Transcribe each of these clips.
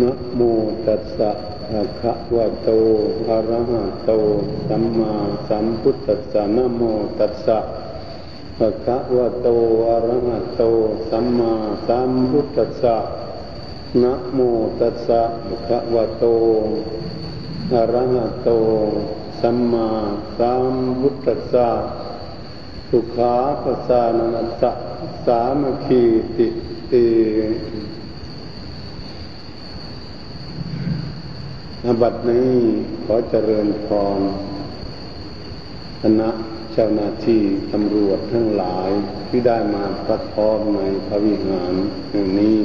นะโมตัสสะภะคะวะโต อะระหะโต สัมมาสัมพุทธัสสะนะโมตัสสะภะคะวะโต อะระหะโต สัมมาสัมพุทธัสสะนะโมตัสสะภะคะวะโต อะระหะโต สัมมาสัมพุทธัสสะสุขาปัสสานัสสะสามัคคีติติ อบัดนี้ขอเจริญพรคณะเจ้าหน้าที่ตำรวจทั้งหลายที่ได้มาพัดพร้อมในพระวิหารแห่งนี้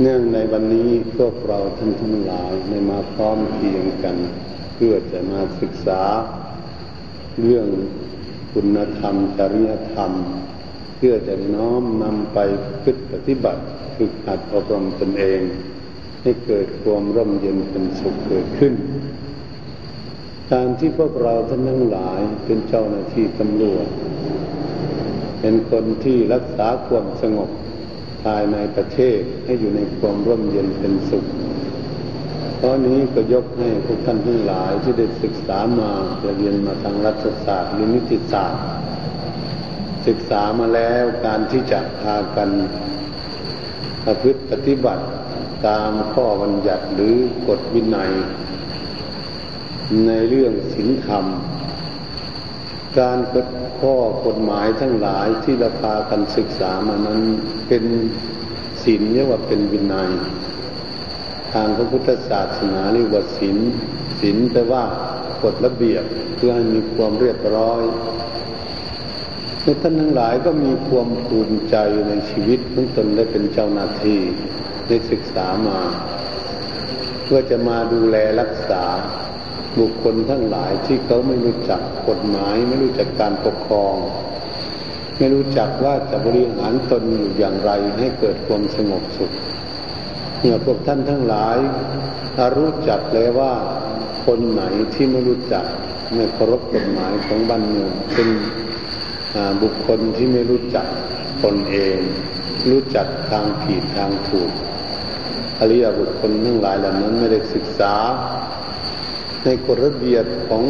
เนื่องในวันนี้พวกเราท่านทั้งหลายได้มาพร้อมเพียงกัน เพื่อจะมาศึกษา เรื่องคุณธรรม จริยธรรม เพื่อจะน้อมนำไปพึ่ปฏิบัติฝึกหัดอบรมตนเอง ให้เกิดความร่มเย็นเป็นสุขเกิดขึ้น การที่พวกเราท่านทั้งหลายเป็นเจ้าหน้าที่ตำรวจ เป็นคนที่รักษาความสงบภายในประเทศให้อยู่ในความร่มเย็นเป็นสุขตอนนี้ก็ยกให้พวกท่านทั้งหลายที่ได้ศึกษามาเรียนมาทางรัฐศาสตร์หรือนิติศาสตร์ ศึกษามาแล้วการที่จะพากันประพฤติปฏิบัติ ตามข้อบัญญัติหรือกฎวินัย ในเรื่องศีลธรรม การกฎข้อกฎหมายทั้งหลายที่เราพากันศึกษามานั้นเป็นศีลเรียกว่าเป็นวินัย ทางพระพุทธศาสนาเรียกว่าศีลศีลแปลว่ากฎระเบียบเพื่อให้มีความเรียบร้อยท่านทั้งหลายก็มีความภูมิใจในชีวิตของตนได้เป็นเจ้าหน้าที่ ได้ศึกษามา เพื่อจะมาดูแลรักษาบุคคลทั้งหลายที่เขาไม่รู้จักกฎหมาย ไม่รู้จักการปกครอง ไม่รู้จักว่าจะบริหารตนอยู่อย่างไรให้เกิดความสงบสุขเมื่อพวกท่านทั้งหลายรู้จักแล้วว่าคนไหนที่ไม่รู้จักไม่เคารพกฎหมายของบ้านเมืองเป็นบุคคลที่ไม่รู้จักตนเอง รู้จักทางผิดทางถูก อริยบุคคลทั้งหลายเหล่านั้นไม่ได้ศึกษา ในกฎระเบียบของ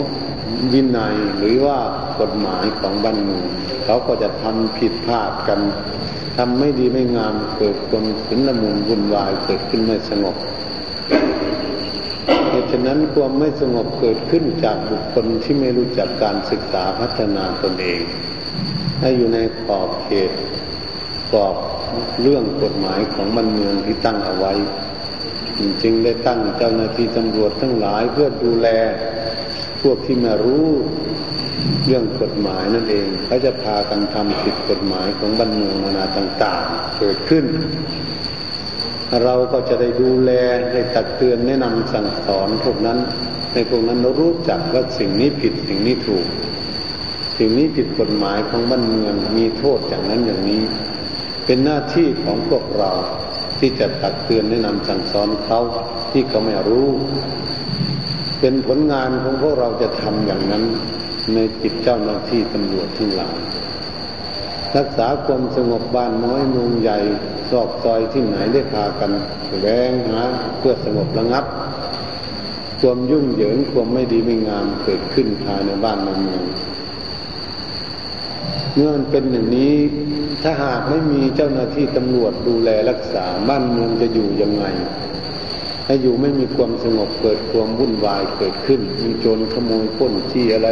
วินัยหรือว่ากฎหมายของบ้านเมืองเขาก็จะทำผิดพลาดกันทำไม่ดีไม่งามเกิดคนขุนละมุนวุ่นวายเกิดขึ้นไม่สงบเหตุฉะนั้นความไม่สงบเกิดขึ้นจากบุคคลที่ไม่รู้จักการศึกษาพัฒนาตนเอง ให้อยู่ในขอบเขตกรอบ เรื่องกฎหมายของบ้านเมืองที่ตั้งเอาไว้ จึงได้ตั้งเจ้าหน้าที่ตำรวจทั้งหลายเพื่อดูแล พวกที่มารู้เรื่องกฎหมายนั่นเองเขาจะพากันทำผิดกฎหมายของบ้านเมืองนานาต่าง ๆ เกิดขึ้น เราก็จะได้ดูแลได้ตักเตือนแนะนำสั่งสอนพวกนั้นในพวกนั้นรารู้จักว่าสิ่งนี้ผิดสิ่งนี้ถูก สิ่งนี้ผิดกฎหมายของบ้านเมืองมีโทษอย่างนั้นอย่างนี้ เป็นหน้าที่ของพวกเราที่จะตักเตือนแนะนำสั่งสอนเขาที่เขาไม่รู้ เป็นผลงานของพวกเราจะทำอย่างนั้นในจิตเจ้าหน้าที่ตำรวจทั้งหลายรักษาความสงบบ้านน้อยเมืองใหญ่ซอกซอยที่ไหนได้พากันแวงหาเพื่อสงบระงับ ความยุ่งเหยิงความไม่ดีไม่งามเกิดขึ้นภายในบ้านเมืองเมื่อมันเป็นอย่างนี้ ถ้าหากไม่มีเจ้าหน้าที่ตำรวจดูแลรักษาบ้านเมืองจะอยู่ยังไงให้อยู่ไม่มีความสงบเกิดความวุ่นวายเกิดขึ้น มีโจรขโมยพ้นที่อะไร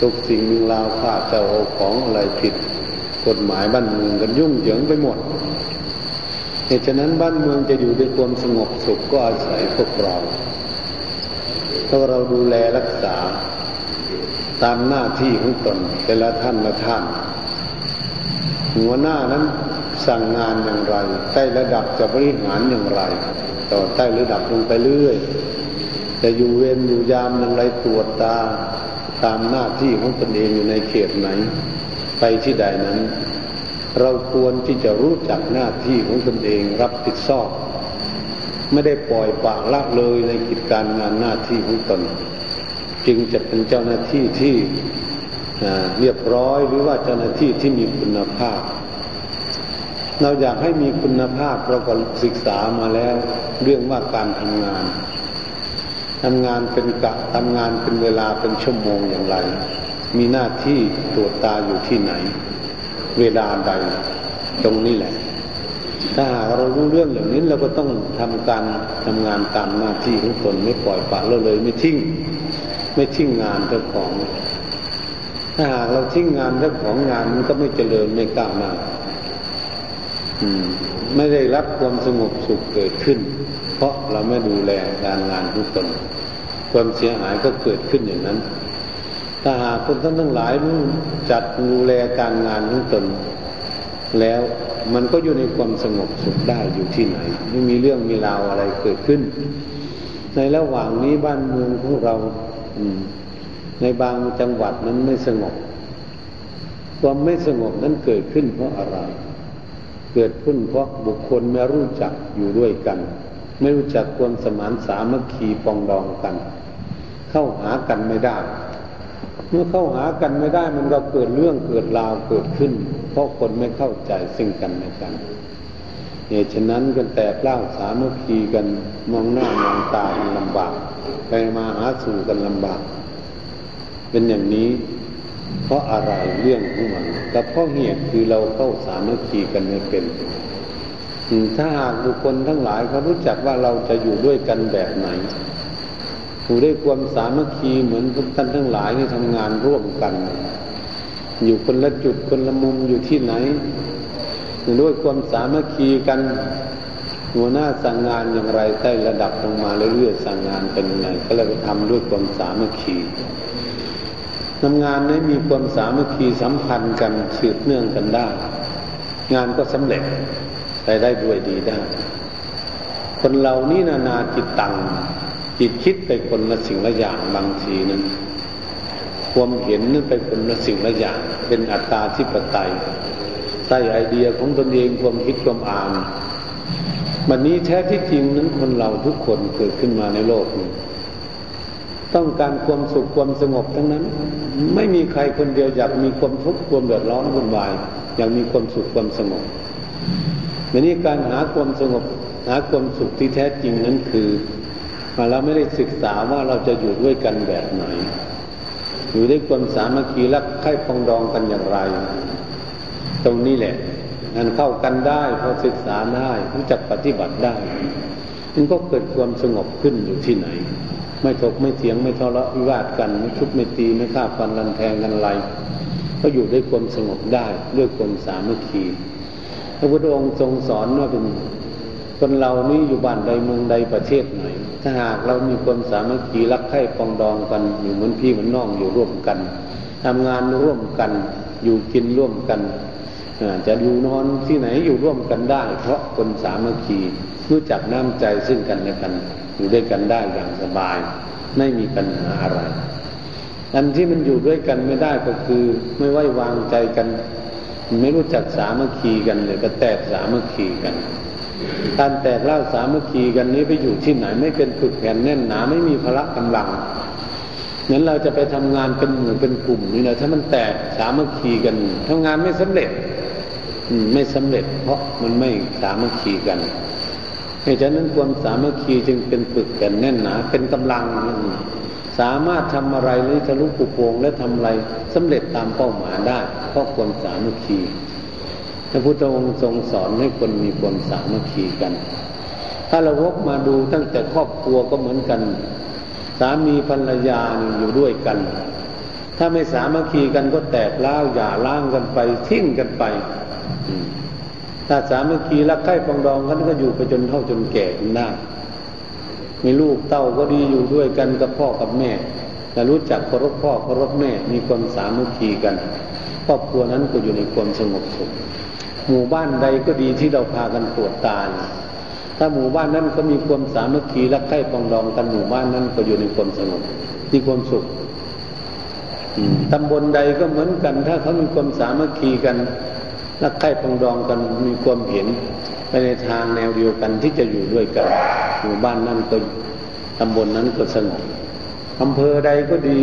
ทุกสิ่งมีราวฆ่าเจ้าเอาของอะไรผิด กฎหมายบ้านเมืองกันยุ่งเหยิงไปหมดเหตุฉะนั้นบ้านเมืองจะอยู่ด้วยความสงบสุขก็อาศัยพวกเราถ้าเราดูแลรักษาตามหน้าที่ของตนแต่ละท่านละท่าน หัวหน้านั้นสั่งงานอย่างไร ใต้ระดับจะบริหารอย่างไร ต่อใต้ระดับลงไปเรื่อยจะอยู่เวรอยู่ยามอย่างไรตรวจตาตามหน้าที่ของตนเองอยู่ในเขตไหน ไปที่ใดนั้น เราควรที่จะรู้จักหน้าที่ของตนเองรับผิดชอบไม่ได้ปล่อยปากละเลยในกิจการงานหน้าที่ของตน จึงจะเป็นเจ้าหน้าที่ที่ เรียบร้อยหรือว่าเจ้าหน้าที่ที่มีคุณภาพ เราอยากให้มีคุณภาพเราก็ศึกษามาแล้วเรื่องว่าการทำงานทำงานเป็นกะทำงานเป็นเวลาเป็นชั่วโมงอย่างไร มีหน้าที่ตรวจตาอยู่ที่ไหน เวลาใดตรงนี้แหละ ถ้าหากเรารู้เรื่องเหล่างนี้เราก็ต้องทำการทำงานตามหน้าที่ของตนไม่ปล่อยปละละเลยไม่ทิ้ง ไม่ทิ้งงานเจ้าของ ถ้าหากเราทิ้งงานเจ้าของงานมันก็ไม่เจริญไม่ก้าวหน้าไม่ได้รับความสงบสุขเกิดขึ้น เพราะเราไม่ดูแลการงานของตน ความเสียหายก็เกิดขึ้นอย่างนั้น ถ้าหากคนท่านทั้งหลายจัดดูแลการงานของตน แล้วมันก็อยู่ในความสงบสุขได้อยู่ที่ไหน ไม่มีเรื่องมีราวอะไรเกิดขึ้น ในระหว่างนี้บ้านเมืองของเรา ในบางจังหวัดนั้นไม่สงบ ความไม่สงบนั้นเกิดขึ้นเพราะอะไร เกิดขึ้นเพราะบุคคลไม่รู้จักอยู่ด้วยกัน ไม่รู้จักความสมานสามัคคีปองดองกัน เข้าหากันไม่ได้ เมื่อเข้าหากันไม่ได้มันก็เกิดเรื่องเกิดราวเกิดขึ้น เพราะคนไม่เข้าใจซึ่งกันและกันเหตุฉะนั้นกันแตกเล่าสามัคคีกันมองหน้ามองตากันลำบาก ไปมาหาสู่กันลำบาก เป็นอย่างนี้ เพราะอะไรเรื่องของมันแต่เพราะเหตุคือเราเข้าสามัคคีกันไม่เป็นถ้าหากบุคคลทั้งหลายเขารู้จักว่าเราจะอยู่ด้วยกันแบบไหนอยู่ด้วยความสามัคคีเหมือนทุกท่านทั้งหลายที่ทำงานร่วมกัน อยู่คนละจุดคนละมุมอยู่ที่ไหนด้วยความสามัคคีกัน หัวหน้าสั่งงานอย่างไรใต้ระดับลงมาเรื่อยๆสั่งงานเป็นยังไงก็เลยทำด้วยความสามัคคี ทำงานนี้มีความสามัคคีสัมพันธ์กันสืบเนื่องกันได้ งานก็สำเร็จไปได้ด้วยดีได้ คนเรานี่นานาจิตตังจิตคิดไปคนละสิ่งละอย่างบางทีนั้น ความเห็นนั้นไปคนละสิ่งละอย่าง เป็นอัตตาทิปไตยใส่ไอเดียของตนเองความคิดความอ่านวันนี้แท้ที่จริงนั้นคนเราทุกคนเกิดขึ้นมาในโลกนี้ต้องการความสุขความสงบทั้งนั้น ไม่มีใครคนเดียวอยากมีความทุกข์ความเดือดร้อนวุ่นวายอยากมีความสุขความสงบวันนี้การหาความสงบหาความสุขที่แท้จริงนั้นคือเราไม่ได้ศึกษาว่าเราจะอยู่ด้วยกันแบบไหน อยู่ด้วยความสามัคคีรักใคร่ปองดองกันอย่างไร ตรงนี้แหละงันเข้ากันได้พอศึกษาได้รู้จักปฏิบัติได้มันก็เกิดความสงบขึ้นอยู่ที่ไหน ไม่ถกไม่เถียงไม่ทะเลาะวิวาทกันไม่ทุบไม่ตีไม่ฆ่าฟันรันแทงกันไรก็อยู่ด้วยความสงบได้ด้วยความสามัคคีพระพุทธองค์ทรงสอนว่าเป็นคนเรานี่อยู่บ้านใดเมืองใดประเทศไหน ถ้าหากเรามีความสามัคคีรักใคร่ปองดองกัน อยู่เหมือนพี่เหมือนน้องอยู่ร่วมกันทำงานร่วมกัน อยู่กินร่วมกันจะอยู่นอนที่ไหนอยู่ร่วมกันได้ เพราะคนสามัคคีรู้จักน้ำใจซึ่งกันและกัน อยู่ด้วยกันได้อย่างสบาย ไม่มีปัญหาอะไร อันที่มันอยู่ด้วยกันไม่ได้ก็คือ ไม่ไว้วางใจกัน ไม่รู้จักสามัคคีกันเลยก็แตกสามัคคีกันการแตกเล่าสามัคคีกันนี้ไปอยู่ที่ไหน ไม่เป็นฝึกแผ่นแน่นหนาไม่มีพละกำลังนั้นเราจะไปทำงานเป็นหมู่เป็นกลุ่มนี่นะถ้ามันแตกสามัคคีกันทำงานไม่สำเร็จไม่สำเร็จ เพราะมันไม่สามัคคีกัน เหตุฉะนั้นความสามัคคีจึงเป็นฝึกแผ่นแน่นหนา เป็นกำลัง สามารถทำอะไรหรือทะลุปุโปงและทำอะไรสำเร็จตามเป้าหมายได้ เพราะความสามัคคีพระพุทธองค์ทรงสอนให้คนมีความสามัคคีกัน ถ้าเราวกมาดูตั้งแต่ครอบครัวก็เหมือนกัน สามีภรรยาอยู่ด้วยกัน ถ้าไม่สามัคคีกันก็แตกเล้าหย่าล้างกันไป ทิ้งกันไป ถ้าสามัคคีรักใคร่ปองดองกันก็อยู่ไปจนเท่าจนแก่กันได้มีลูกเต้าก็ดีอยู่ด้วยกันกับพ่อกับแม่แต่รู้จักเคารพพ่อเคารพแม่มีความสามัคคีกัน ครอบครัวนั้นก็อยู่ในความสงบสุขหมู่บ้านใดก็ดีที่เราพากันตรวจตาถ้าหมู่บ้านนั้นก็มีความสามัคคีรักใคร่ปองดองกันหมู่บ้านนั้นก็อยู่ในความสงบมีความสุขตำบลใดก็เหมือนกัน ถ้าเขามีความสามัคคีกัน รักใคร่ปองดองกันมีความเห็นไปในทางแนวเดียวกันที่จะอยู่ด้วยกันหมู่บ้านนั้นก็ตำบลนนั้นก็สงบอำเภอใดก็ดี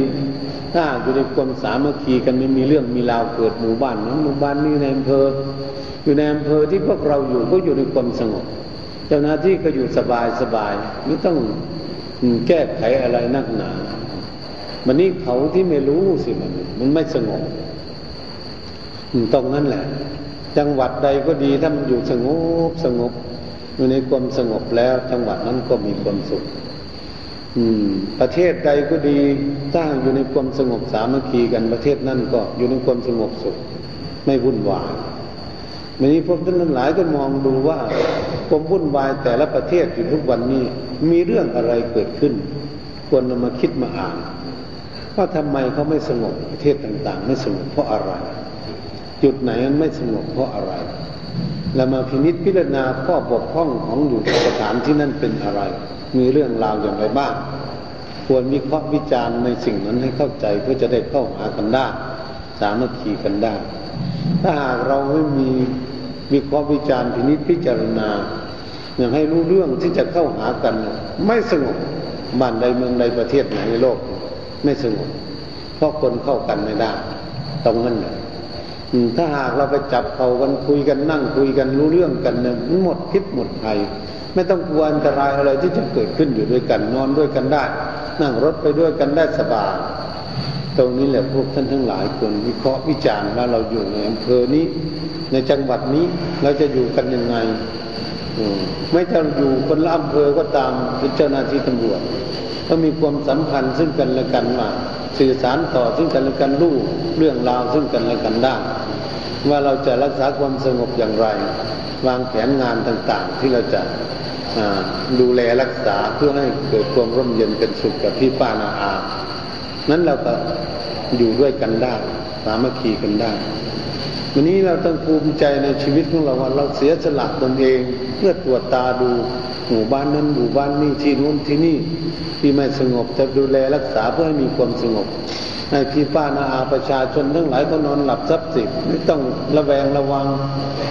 ถ้าอยู่ในความสามัคคีกันไม่มีเรื่องมีราวเกิดหมู่บ้านนั้นหมู่บ้านนี้ในอำเภอ อยู่ในอำเภอที่พวกเราอยู่ก็อยู่ในความสงบ เจ้าหน้าที่ก็อยู่สบายสบายไม่ต้องแก้ไขอะไรนักหนามันนี่เขาที่ไม่รู้สิมันมันไม่สงบ ตรงนั้นแหละ จังหวัดใดก็ดีถ้ามันอยู่สงบสงบอยู่ในความสงบแล้ว จังหวัดนั้นก็มีความสุขอืม ประเทศใดก็ดีถ้าอยู่ในความสงบสามัคคีกันประเทศนั้นก็อยู่ในความสงบสุข ไม่วุ่นวายวันนี้พวกท่านทั้งหลายก็มองดูว่าความวุ่นวายแต่ละประเทศอยู่ทุกวันนี้ มีเรื่องอะไรเกิดขึ้น ควรนำมาคิดมาอ่านว่าทำไมเขาไม่สงบประเทศต่าง ๆ ไม่สงบเพราะอะไร จุดไหนมันไม่สงบเพราะอะไรเรามาพินิจพิจารณาข้อบกพร่องของอยู่สถานที่นั่นเป็นอะไร มีเรื่องราวอย่างไรบ้าง ควรวิเคราะห์วิจารณ์ในสิ่งนั้นให้เข้าใจเพื่อจะได้เข้าหากันได้สามัคคีกันได้ ถ้าหากเราไม่มีวิเคราะห์วิจารณ์พินิจพิจารณาอย่างให้รู้เรื่องที่จะเข้าหากัน ไม่สงบบ้านใดเมืองใดประเทศไหนในโลก ไม่สงบเพราะคนเข้ากันไม่ได้ ตรงนั้นแหละ ถ้าหากเราไปจับเขากันคุยกันนั่งคุยกันรู้เรื่องกันเนี่ยหมดพิษหมดภัยไม่ต้องกลัวอันตรายอะไรที่จะเกิดขึ้นอยู่ด้วยกันนอนด้วยกันได้ นั่งรถไปด้วยกันได้สบายตรงนี้แหละพวกท่านทั้งหลายควรวิเคราะห์วิจารณ์ว่าเราอยู่ในอำเภอนี้ ในจังหวัดนี้เราจะอยู่กันยังไงไม่จะอยู่คนละอำเภอก็ตามเป็นเจ้าหน้าที่ตำรวจก็มีความสัมพันธ์ซึ่งกันและกันว่าสื่อสารต่อซึ่งกันและกันรู้เรื่องราวซึ่งกันและกันได้ ว่าเราจะรักษาความสงบอย่างไร วางแผนงานต่างๆ ที่เราจะดูแลรักษาเพื่อให้เกิดความร่มเย็นเป็นสุขกับพี่ป้านาอา นั้นเราก็อยู่ด้วยกันได้ สามัคคีกันได้ วันนี้เราต้องภูมิใจในชีวิตของเราว่าเราเสียสละตนเอง เพื่อตรวจตาดูหมู่บ้านนั้นหมู่บ้านนี้ที่นู้นที่นี่ที่ไม่สงบจะดูแลรักษาเพื่อให้มีความสงบ ให้พี่ป้านาอาประชาชนทั้งหลายก็นอนหลับทรัพย์สินไม่ต้องระแวงระวัง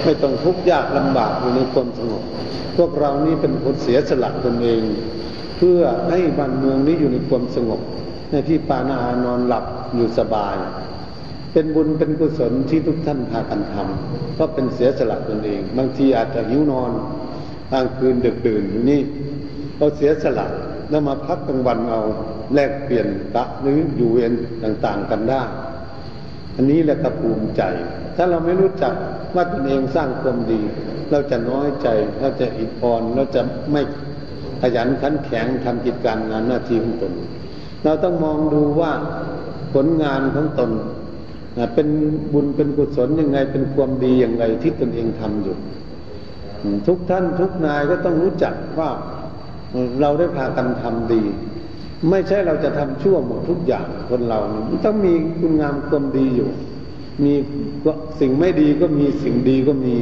ไม่ต้องทุกข์ยากลำบากอยู่ในความสงบพวกเรานี่เป็นคนเสียสละตนเอง เพื่อให้บ้านเมืองนี้อยู่ในความสงบให้พี่ปานาอานอนหลับอยู่สบาย เป็นบุญเป็นกุศลที่ทุกท่านพากันทำเพราะเป็นเสียสละตนเอง บางทีอาจจะหิวนอนกลางคืนดึกดื่นอยู่นี่เราเสียสละแล้วมาพักกลางวันเอา แลกเปลี่ยนตะหรืออยู่เวรต่างๆกันได้ อันนี้แหละกระภูมิใจ ถ้าเราไม่รู้จักว่าตนเองสร้างความดี เราจะน้อยใจ เราจะอิดอ่อนเราจะไม่ขยันขันแข็งทำกิจการงานหน้าที่ของตน เราต้องมองดูว่าผลงานของตนเป็นบุญเป็นกุศลยังไง เป็นความดีอย่างไรที่ตนเองทำอยู่ ทุกท่านทุกนายก็ต้องรู้จักว่าเราได้พากันทำดี ไม่ใช่เราจะทำชั่วหมดทุกอย่างคนเราต้องมีคุณงามความดีอยู่ มีสิ่งไม่ดีก็มีสิ่งดีก็มี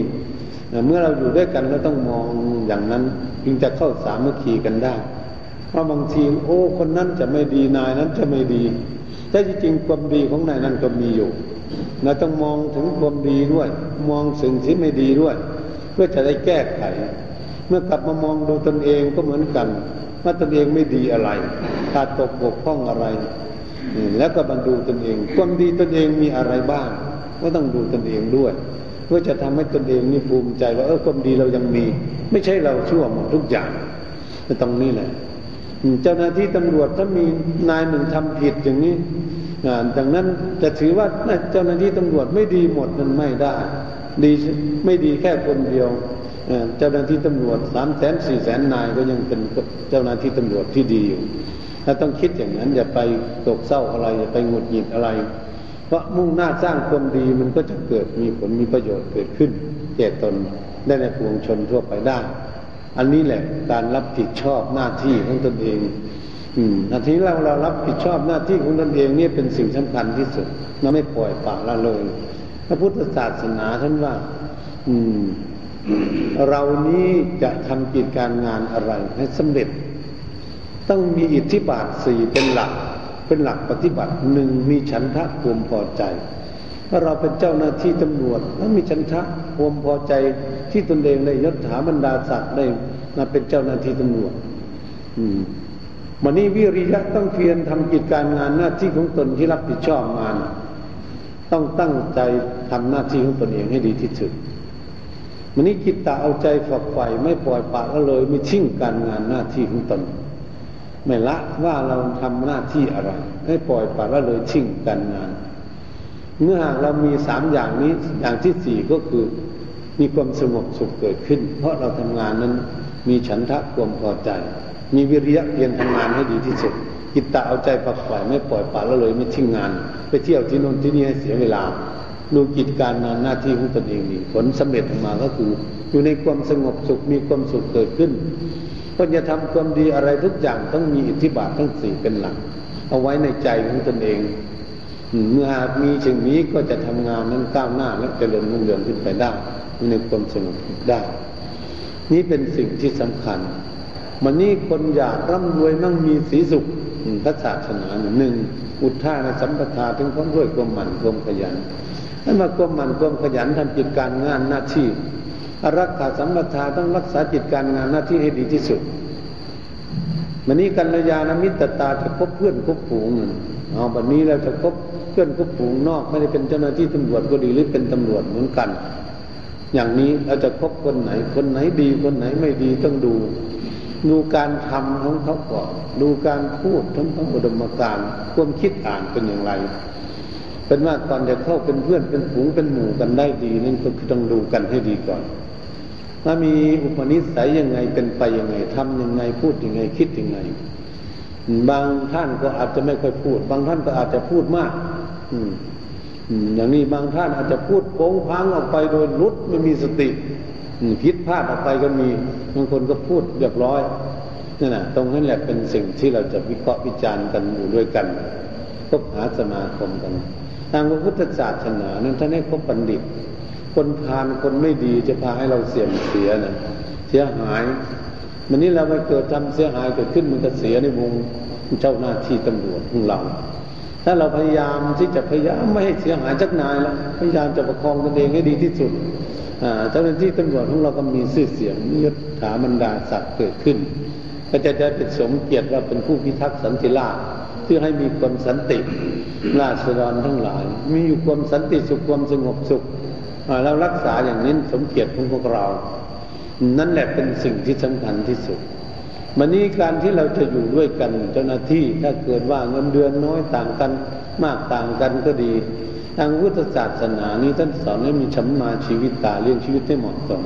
เมื่อเราอยู่ด้วยกันเราต้องมองอย่างนั้นจึงจะเข้าสามัคคีกันได้ เพราะบางทีโอ้คนนั้นจะไม่ดีนายนั้นจะไม่ดีแต่จริงๆความดีของนายนั้นก็มีอยู่เราต้องมองถึงความดีด้วย มองสิ่งที่ไม่ดีด้วย เพื่อจะได้แก้ไข เมื่อกลับมามองดูตนเองก็เหมือนกัน ว่าตนเองไม่ดีอะไรขาดตกบกพร่องอะไร แล้วก็บันดูตนเอง ความดีตนเองมีอะไรบ้าง ก็ต้องดูตนเองด้วย เพื่อจะทำให้ตนเองนี่ภูมิใจว่าเออความดีเรายังมี ไม่ใช่เราชั่วหมดทุกอย่างตรงนี้แหละเจ้าหน้าที่ตำรวจถ้ามีนายหนึ่งทำผิดอย่างนี้ดังนั้นจะถือว่าเจ้าหน้าที่ตำรวจไม่ดีหมดนั้นไม่ได้ ดีไม่ดีแค่คนเดียว เจ้าหน้าที่ตำรวจสามแสนสี่แสนนายก็ยังเป็นเจ้าหน้าที่ตำรวจที่ดีอยู่ถ้าต้องคิดอย่างนั้น อย่าไปตกเศร้าอะไร อย่าไปหงุดหงิดอะไร เพราะมุ่งหน้าสร้างความดีมันก็จะเกิดมีผลมีประโยชน์เกิดขึ้นแก่ตนได้ในปวงชนทั่วไปได้ อันนี้แหละการรับผิดชอบหน้าที่ของตนเองอืมนาทีเราเรารับผิดชอบหน้าที่ของตนเองนี่เป็นสิ่งสำคัญที่สุดเราไม่ปล่อยปากละเลย พระพุทธศาสนาท่านว่า อืม เรานี้จะทำกิจการงานอะไรให้สำเร็จ ต้องมีอิทธิบาทสี่เป็นหลัก เป็นหลักปฏิบัติหนึ่งมีฉันทะความพอใจถ้าเราเป็นเจ้าหน้าที่ตำรวจแล้วมีฉันทะความพอใจที่ตนเองได้ยศถาบรรดาศักดิ์ได้มาเป็นเจ้าหน้าที่ตำรวจ อืมวันนี้วิริยะต้องเพียรทำกิจการงานหน้าที่ของตนที่รับผิดชอบมา ต้องตั้งใจทำหน้าที่ของตนเองให้ดีที่สุด มันนี้กิตตาเอาใจฝักใฝ่ไม่ปล่อยปละละเลยไม่ชิ่งการงานหน้าที่ของตนไม่ละว่าเราทำหน้าที่อะไรไม่ปล่อยปละละเลยชิ่งการงาน เมื่อหากเรามีสามอย่างนี้อย่างที่สี่ก็คือ มีความสงบสุขเกิดขึ้น เพราะเราทำงานนั้นมีฉันทะความพอใจ มีวิริยะเพียรทำงานให้ดีที่สุดกิตตาเอาใจฝักใฝ่ไม่ปล่อยปละละเลยไม่ทิ้งงาน ไปเที่ยวที่โน่นที่นี่ให้เสียเวลา ดูกิจการงานหน้าที่ของตนเองนี่ผลสำเร็จออกมาก็คือ อยู่ในความสงบสุขมีความสุขเกิดขึ้นก็จะทำความดีอะไรทุกอย่างต้องมีอิทธิบาททั้งสี่เป็นหลัก เอาไว้ในใจของตนเอง เมื่อหากมีสิ่งนี้ก็จะทำงานนั้นก้าวหน้าและเจริญรุ่งเรืองขึ้นไปได้ในความสงบได้ นี่เป็นสิ่งที่สำคัญมันนี่คนอยากร่ำรวยมั่งมีสีสุขพระศาสนาหนึ่งอุท่าในสัมปทาถึงความรวยความหมั่นความขยัน ถ้ามาความหมั่นความขยันทำกิจการงานหน้าที่รักษาสัมปทาต้องรักษาจิตการงานหน้าที่ให้ดีที่สุดมันนี้กัลยาณมิตรตาจะคบเพื่อนคบผูงเอาแบบนี้เราจะคบเพื่อนคบผูงนอก ไม่ได้เป็นเจ้าหน้าที่ตำรวจก็ดีหรือเป็นตำรวจเหมือนกัน อย่างนี้เราจะคบคนไหน คนไหนดีคนไหนไม่ดีต้องดู ดูการทำของเขาก่อนดูการพูดทั้งทั้งอุดมการความคิดอ่านเป็นอย่างไร เป็นว่าก่อนจะเข้าเป็นเพื่อนเป็นฝูงเป็นหมู่กันได้ดีนั่นก็ต้องดูกันให้ดีก่อนถ้ามีอุปนิสัยยังไงเป็นไปยังไงทำยังไงพูดยังไงคิดยังไง บางท่านก็อาจจะไม่ค่อยพูด บางท่านก็อาจจะพูดมาก อืมอย่างนี้บางท่านอาจจะพูดโป้งพังออกไปโดยรุดไม่มีสติผิดพลาดออกไปก็มีบางคนก็พูดเรียบร้อยนั่นแหะตรงนั้นแหละเป็นสิ่งที่เราจะวิเคราะห์วิจารณ์กันอยู่ด้วยกันคบหาสมาคมกัน ทางพระพุทธศาสนานั้นท่านให้คบบัณฑิต คนพาลคนไม่ดีจะพาให้เราเสี่ยมเสียนะเสียหายมันนี้เราไปเกิดทำเสียหายเกิดขึ้นมันก็เสียในวงเจ้าหน้าที่ตำรวจของเรา ถ้าเราพยายามที่จะพยายามไม่ให้เสียหายจักนายแล้วพยายามจะประคองตนเองให้ดีที่สุดเจ้าหน้าที่ตำรวจของเราก็มีชื่อเสียงยศถาบรรดาศักดิ์เกิดขึ้น ก็จะได้เป็นสมเกียรติว่าเป็นผู้พิทักษ์สันติราษฎร์ พื่อให้มีความสันติราษฎรทั้งหลาย มีอยู่ความสันติสุขความสงบสุขเรารักษาอย่างนี้สมเกียรติของพวกเรา นั่นแหละเป็นสิ่งที่สำคัญที่สุดมันนี้การที่เราจะอยู่ด้วยกันเจ้าหน้าที่ถ้าเกิดว่าเงินเดือนน้อยต่างกัน มากต่างกันก็ดี ทางพุทธศาสนานี้ท่านสอนให้มีชัมมาชีวิตตาเลี้ยงชีวิตให้เหมาะสม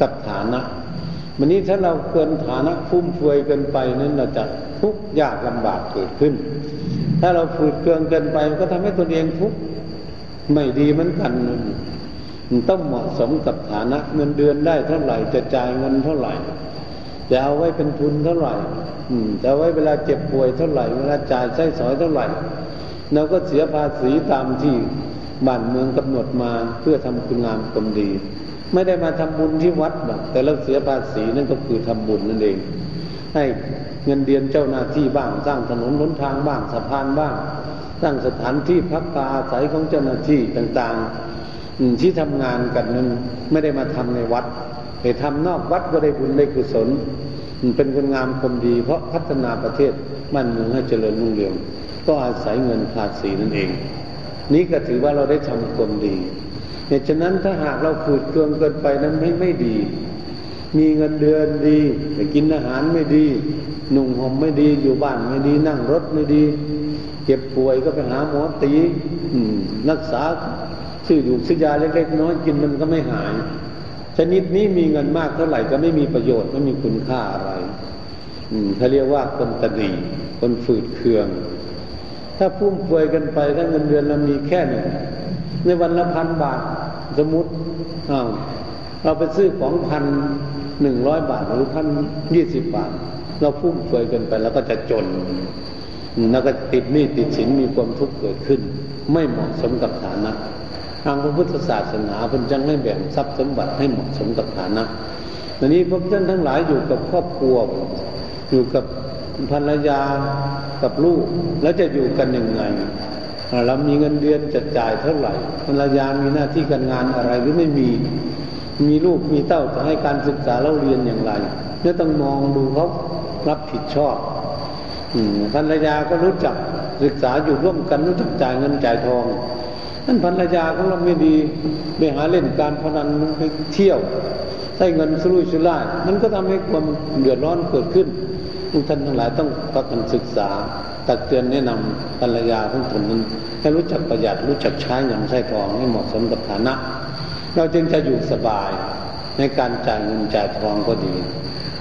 กับฐานะ มันนี้ถ้าเราเกินฐานะฟุ่มเฟือยเกินไปนั้นเราจะทุกข์ยากลำบากเกิดขึ้น ถ้าเราฝืดเคืองเกินไปมันก็ทำให้ตัวเองทุกข์ไม่ดีเหมือนกันมันต้องเหมาะสมกับฐานะเงินเดือนได้เท่าไหร่จะจ่ายเงินเท่าไหร่จะเอาไว้เป็นทุนเท่าไหร่จะไว้เวลาเจ็บป่วยเท่าไหร่ เวลาจ่ายใช้สอยเท่าไหร่เราก็เสียภาษีตามที่บ้านเมืองกำหนดมาเพื่อทำคุณงามความดี ไม่ได้มาทำบุญที่วัดหรอกแต่เราเสียภาษีนั่นก็คือทำบุญนั่นเอง ให้เงินเดือนเจ้าหน้าที่บ้าง สร้างถนนหนทางบ้างสะพานบ้าง สร้างสถานที่พักพาอาศัยของเจ้าหน้าที่ต่างๆ ที่ทำงานกันนั้นไม่ได้มาทำในวัดไปทำนอกวัดก็ได้บุญได้กุศลเป็นคนงามคนดี เพราะพัฒนาประเทศบ้านเมืองให้เจริญรุ่งเรือง ก็อาศัยเงินภาษีนั่นเอง นี้ก็ถือว่าเราได้ทำคนดี เหตุฉะนั้นถ้าหากเราฝืดเคืองเกินไปนั้นไม่ไม่ดี มีเงินเดือนดี แต่กินอาหารไม่ดี หนุ่งห่มไม่ดี อยู่บ้านไม่ดี นั่งรถไม่ดี เจ็บป่วยก็ไปหาหมอตีรักษาซื้อดูซื้อยาเล็กๆน้อยกินมันก็ไม่หาย ชนิดนี้มีเงินมากเท่าไหร่ก็ไม่มีประโยชน์ไม่มีคุณค่าอะไรอืมเขาเรียกว่าคนตนีคนฝืดเคือง ถ้าพุ่มเฟือยกันไปถ้าเงินเดือนเรามีแค่หนึ่งในวันละพันบาท สมมติเราไปซื้อของพันหนึ่งร้อยบาทหรือพันยี่สิบบาท เราพุ่มเฟือยเกันไปแล้วก็จะจน แล้วก็ติดหนี้ติดสินมีความทุกข์เกิดขึ้น ไม่เหมาะสมกับฐานะทางพระพุทธศาสนาพิ่นจังให้แบ่งทรัพย์สมบัติให้เหมาะสมกับฐานะทีนี้พวกท่านทั้งหลายอยู่กับครอบครัวอยู่กับภรรยากับลูกแล้วจะอยู่กันยังไง เรามีเงินเดือนจะจ่ายเท่าไหร่ภรรยามีหน้าที่การงานอะไรหรือไม่มี มีลูกมีเต้าจะให้การศึกษาเล่าเรียนอย่างไรเนี่ยต้องมองดูเขารับผิดชอบภรรยาก็รู้จักศึกษาอยู่ร่วมกันรู้จักจ่ายเงินจ่ายทองนั่นภรรยาของเราไม่ดีไปหาเล่นการพนันไปเที่ยวใช้เงินสุรุ่ยสุร่ายมันก็ทำให้ความเดือดร้อนเกิดขึ้นทุกท่านทั้งหลายต้องประกันศึกษา ตักเตือนแนะนำภรรยาของตนนั้นให้รู้จักประหยัดรู้จักใช้เงินใช้ทองให้เหมาะสมกับฐานะ เราจึงจะอยู่สบายในการจ่ายเงินจ่ายทองก็ดี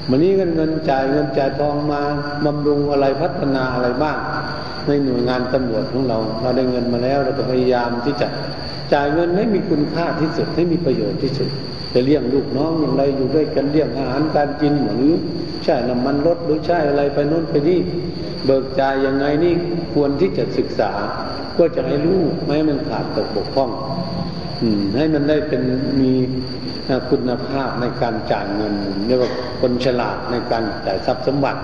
วันนี้เงินเงินจ่ายเงินจ่ายทองมาบำรุงอะไรพัฒนาอะไรบ้าง ในหน่วยงานตำรวจของเรา เราได้เงินมาแล้วเราก็พยายามที่จะจ่ายเงินให้มีคุณค่าที่สุดให้มีประโยชน์ที่สุดจะเลี้ยงลูกน้องอย่างไรอยู่ด้วยกันเลี้ยงอาหารการกินหรือใช่น้ำมันรถหรือใช่อะไรไปโน้นไปนี่ เบิกจ่ายยังไงนี่ควรที่จะศึกษาก็จะให้รู้ไม่ให้มันขาดตกบกพร่องให้มันได้เป็นมีคุณภาพในการจ่ายเงินเรียกว่าคนฉลาดในการจ่ายทรัพย์สมบัติ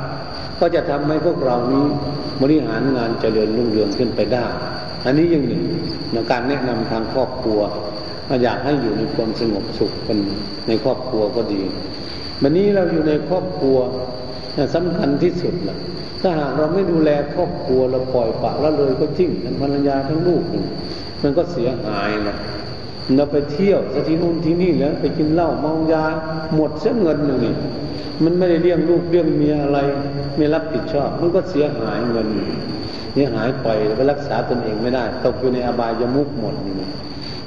ก็จะทำให้พวกเรานี้บริหารงานเจริญรุ่งเรืองขึ้นไปได้ อันนี้ยังหนึ่งในการแนะนำทางครอบครัวอยากให้อยู่ในความสงบสุขกันในครอบครัวก็ดีวันนี้เราอยู่ในครอบครัวสำคัญที่สุดแหละ ถ้าหากเราไม่ดูแลครอบครัวเราปล่อยปะละเลยก็ทิ้งทั้งภรรยาทั้งลูกมันก็เสียหายนะเราไปเที่ยวสที่นู่นที่นี่แล้วไปกินเหล้าเมายาหมดเสียเงินหนึ่งนี่มันไม่ได้เลี้ยงลูกเลี้ยงเมียอะไร ไม่รับผิดชอบ มันก็เสียหายเงินเสียหายไปไปรักษาตนเองไม่ได้ตกอยู่ในอบายยมุกหมดนี่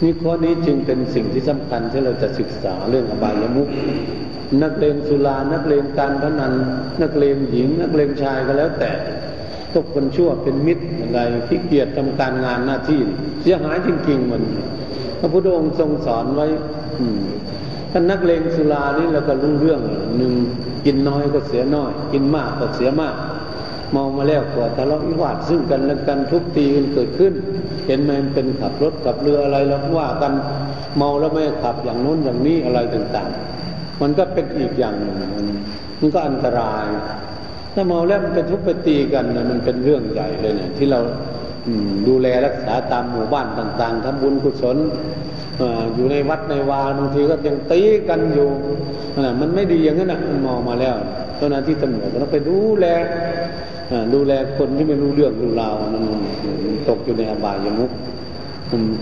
นี่ข้อนี้จึงเป็นสิ่งที่สำคัญที่เราจะศึกษาเรื่องอบายมุก นักเลงสุรานักเลงการพนัน นักเลงหญิง นักเลงชายก็แล้วแต่ทุกคนชั่วเป็นมิตรอะไรที่เกียรติทำการงานหน้าที่ เสียหายจริงๆมันพระพุทธองค์ทรงสอนไว้ท่านนักเลงสุรานี่เราก็รู้เรื่องหนึ่งกินน้อยก็เสียน้อย กินมากก็เสียมากเมามาแล้วก็ทะเลาะวิวาทซึ่งกันและกันทุกตีกันเกิดขึ้น เห็นไหมมันเป็นขับรถขับเรืออะไรแล้วว่ากันเมาแล้วไม่ขับอย่างนู้นอย่างนี้อะไรต่างๆ มันก็เป็นอีกอย่างหนึ่งมันก็อันตราย ถ้าเมาแล้วมันไปทุบไปตีกันเนี่ยมันเป็นเรื่องใหญ่เลยเนี่ย ที่เราดูแลรักษาตามหมู่บ้านต่าง ๆทำบุญกุศลอยู่ในวัดในวาบางทีก็ยังตีกันอยู่มันไม่ดีอย่างนั้นนะมันมองมาแล้วเจ้าหน้าที่ตำรวจต้องไปดูแลดูแลคนที่ไม่รู้เรื่องรู้ราวนั้นตกอยู่ในอบายมุก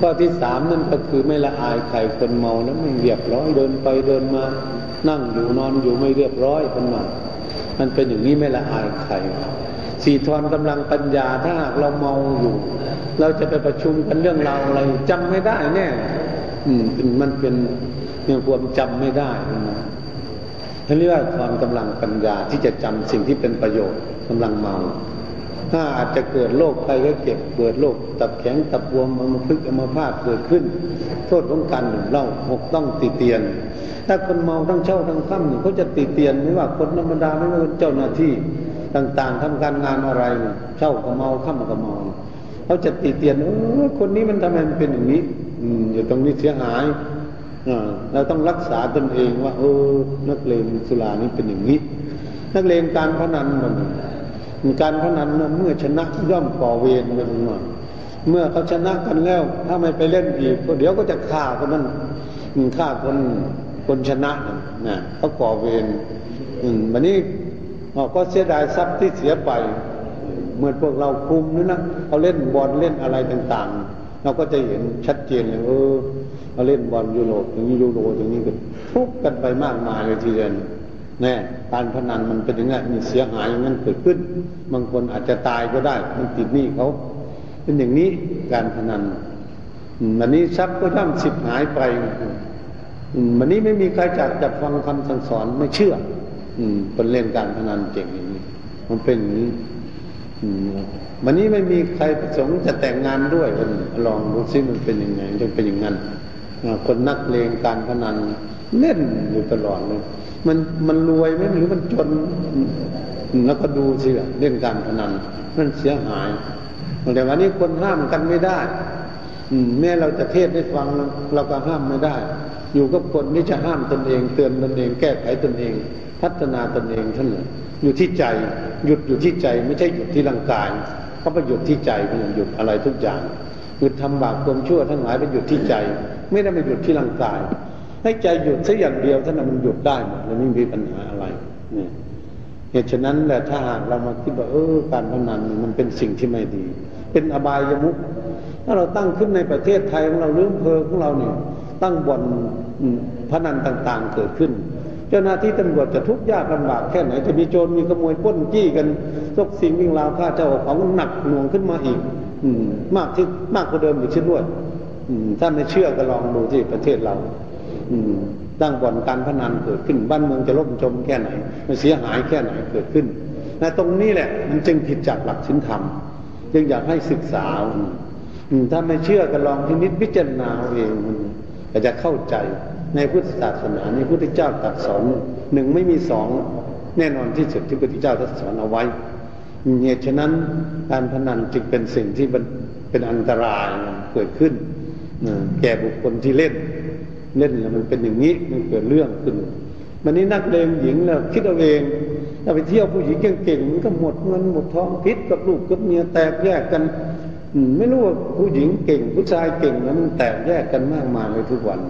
ข้อที่สามนั่นก็คือไม่ละอายใครคนเมาแล้วไม่เรียบร้อยเดินไปเดินมา นั่งอยู่นอนอยู่ไม่เรียบร้อยคนมามันเป็นอย่างนี้ไม่ละอายใครสี่ทอนกำลังปัญญาถ้าหากเราเมาอยู่ เราจะไปประชุมกันเรื่องราวอะไรจำไม่ได้แน่อืมมันเป็นเรื่องความจำไม่ได้นะท่านเรียกว่าความกำลังปัญญาที่จะจำสิ่งที่เป็นประโยชน์กำลังเมา ถ้าอาจจะเกิดโรคภัยก็เก็บเกิดโรคตับแข็งตับวมอัมพฤกอัมพาตเกิดขึ้น โทษของการดื่มเหล้าหกต้องติเตียน ถ้าคนเมาทั้งเช่าทั้งค่ำเนี่ยเขาจะติเตียนไม่ว่าคนธรรมดาไม่ว่าเจ้าหน้าที่ต่างๆทำการงานอะไรเช่าก็เมาค่ำก็เมาเขาจะติเตียนเออคนนี้มันทำไมมันเป็นอย่างนี้ อืมอยู่ตรงนี้เสียหายเราต้องรักษาตนเองว่าเออนักเลงสุรานี้เป็นอย่างนี้ นักเลงการพนันมัน การพนันเมื่อชนะย่อมก่อเวรกันมาเมื่อเขาชนะกันแล้ว ถ้าไม่ไปเล่นอีกเดี๋ยวก็จะฆ่าคนนั้นฆ่าคนคนชนะนะเขาก่อเวรวันนี้เราก็เสียดายทรัพย์ที่เสียไป เหมือนพวกเราคุมนี่นะเขาเล่นบอลเล่นอะไรต่างๆ เราก็จะเห็นชัดเจนเลยเออเขาเล่นบอลยูโรอย่างนี้ยูโรอย่างนี้กันทุกกันไปมากมายเลยทีเดียว แน่การพนันมันเป็นอย่างนี้มีเสียหายอย่างนั้นเกิดขึ้น บางคนอาจจะตายก็ได้ มันติดหนี้เขา เป็นอย่างนี้การพนันวันนี้ทรัพย์ก็ย่อมสิบหายไปวันนี้ไม่มีใครจัดจับฟังคำสั่งสอนไม่เชื่อ อืมเป็นเล่นการพนันเก่งอย่างนี้ มันเป็นอย่างนี้วันนี้ไม่มีใครประสงค์จะแต่งงานด้วยมันลองดูซิมันเป็นยังไงจะเป็นอย่างนั้นคนนักเลงการพนันเล่นอยู่ตลอดเลย มันมันรวยไหมหรือมันจน แล้วก็ดูสิเล่นการพนันมันเสียหายแต่วันนี้คนห้ามกันไม่ได้แม้เราจะเทศให้ฟังเราก็ห้ามไม่ได้ อยู่กับคนที่จะห้ามตนเอง เตือนตนเอง แก้ไขตนเอง พัฒนาตนเองท่านเลยอยู่ที่ใจ หยุดอยู่ที่ใจ ไม่ใช่หยุดที่ร่างกายเพราะไปหยุดที่ใจเป็นหยุดอะไรทุกอย่างหยุดทำบาปความชั่วทั้งหลายไปหยุดที่ใจ ไม่ได้ไปหยุดที่ร่างกาย ให้ใจหยุดสักอย่างเดียวท่านมันหยุดได้หมดมันไม่มีปัญหาอะไรเนี่ยเหตุฉะนั้นแหละถ้าหากเรามาคิดว่าเออการพนันมันเป็นสิ่งที่ไม่ดี เป็นอบายมุกถ้าเราตั้งขึ้นในประเทศไทยของเราเรื่องเพอของเราเนี่ย ตั้งบ่อนพนันต่างๆเกิดขึ้น เจ้าหน้าที่ตำรวจจะทุกข์ยากลำบากแค่ไหนจะมีโจรมีขโมยป้นจี้กันซกสิ่งวิ่งราวฆ่าเจ้าของหนักหน่วงขึ้นมาอีก อืมากที่มากกว่าเดิมอีกเช่นด้วยถ้าไม่เชื่อก็ลองดูที่ประเทศเรา อืมตั้งบ่อนการพนันเกิดขึ้น บ้านเมืองจะล่มจมแค่ไหน มันเสียหายแค่ไหนเกิดขึ้นแต่ตรงนี้แหละ มันจึงผิดจากหลักศีลธรรม จึงอยากให้ศึกษาถ้าไม่เชื่อก็ลองพินิจพิจารณาเองมันก็จะเข้าใจในพุทธศาสนาในพุทธเจ้าตรัสสอนหนึ่งไม่มีสองแน่นอนที่สุดที่พระพุทธเจ้าตรัสสอนเอาไว้เหตุฉะนั้นการพนันจึงเป็นสิ่งที่เป็นอันตรายเกิดขึ้นแก่บุคคลที่เล่น เล่นแล้วมันเป็นอย่างนี้มันเกิดเรื่องขึ้นมันนี้นักเลงหญิงแล้วคิดเอาเองถ้าไปเที่ยวผู้หญิงเก่งๆมันก็หมดเงินหมดทองพิษกับลูกกับเมียแตกแยกกันไม่รู้ว่าผู้หญิงเก่ง ผู้ชายเก่งแล้วมันแตกแยกกันมากมายเลยทุกวัน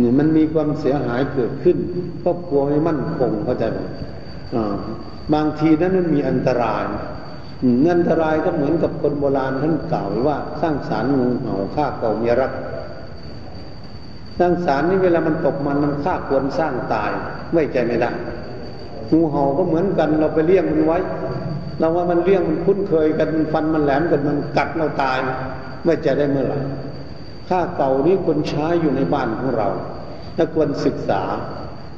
นี่มันมีความเสียหายเกิดขึ้นครอบครัวไม่มั่นคงเข้าใจไหมบางทีนั้นมันมีอันตรายอันตรายก็เหมือนกับคนโบราณท่านกล่าวว่าสร้างสารงูเห่าฆ่าเก่าเมียรัก สร้างสารนี่เวลามันตกมันมันฆ่าควรสร้างตายไม่ใจไม่ได้งูเห่าก็เหมือนกันเราไปเลี้ยงมันไว้ เราว่ามันเลี้ยงมันคุ้นเคยกันฟันมันแหลมกันมันกัดเราตายไม่ใจได้เมื่อไหร่ค่าเก่านี้คนใช้อยู่ในบ้านของเราถ้าควรศึกษา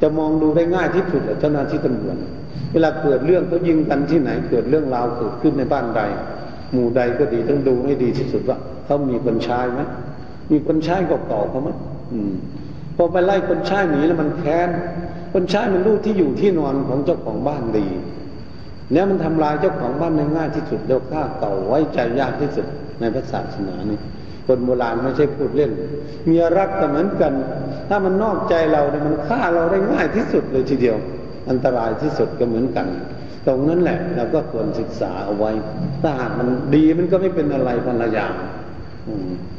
จะมองดูได้ง่ายที่สุดเจ้าหน้าที่ตำรวจเวลาเกิดเรื่องเขายิงกันที่ไหนเกิดเรื่องราวเกิดขึ้นในบ้านใด หมู่ใดก็ดีต้องดูให้ดีที่สุดว่าเขามีคนใช้ไหมมีคนใช้เก่าๆเขาไหม พอไปไล่คนใช้หนีแล้วมันแค้น คนใช้มันรู้ที่อยู่ที่นอนของเจ้าของบ้านดีแล้วมันทำลายเจ้าของบ้านในง่ายที่สุดแล้วฆ่าเก่าไว้ใจยากที่สุดในพระศาสนานี่คนโบราณไม่ใช่พูดเล่น เมียรักก็เหมือนกัน ถ้ามันนอกใจเราเนี่ยมันฆ่าเราได้ง่ายที่สุดเลยทีเดียว อันตรายที่สุดก็เหมือนกัน ตรงนั้นแหละเราก็ควรศึกษาเอาไว้ถ้าหากมันดีมันก็ไม่เป็นอะไรภรรยา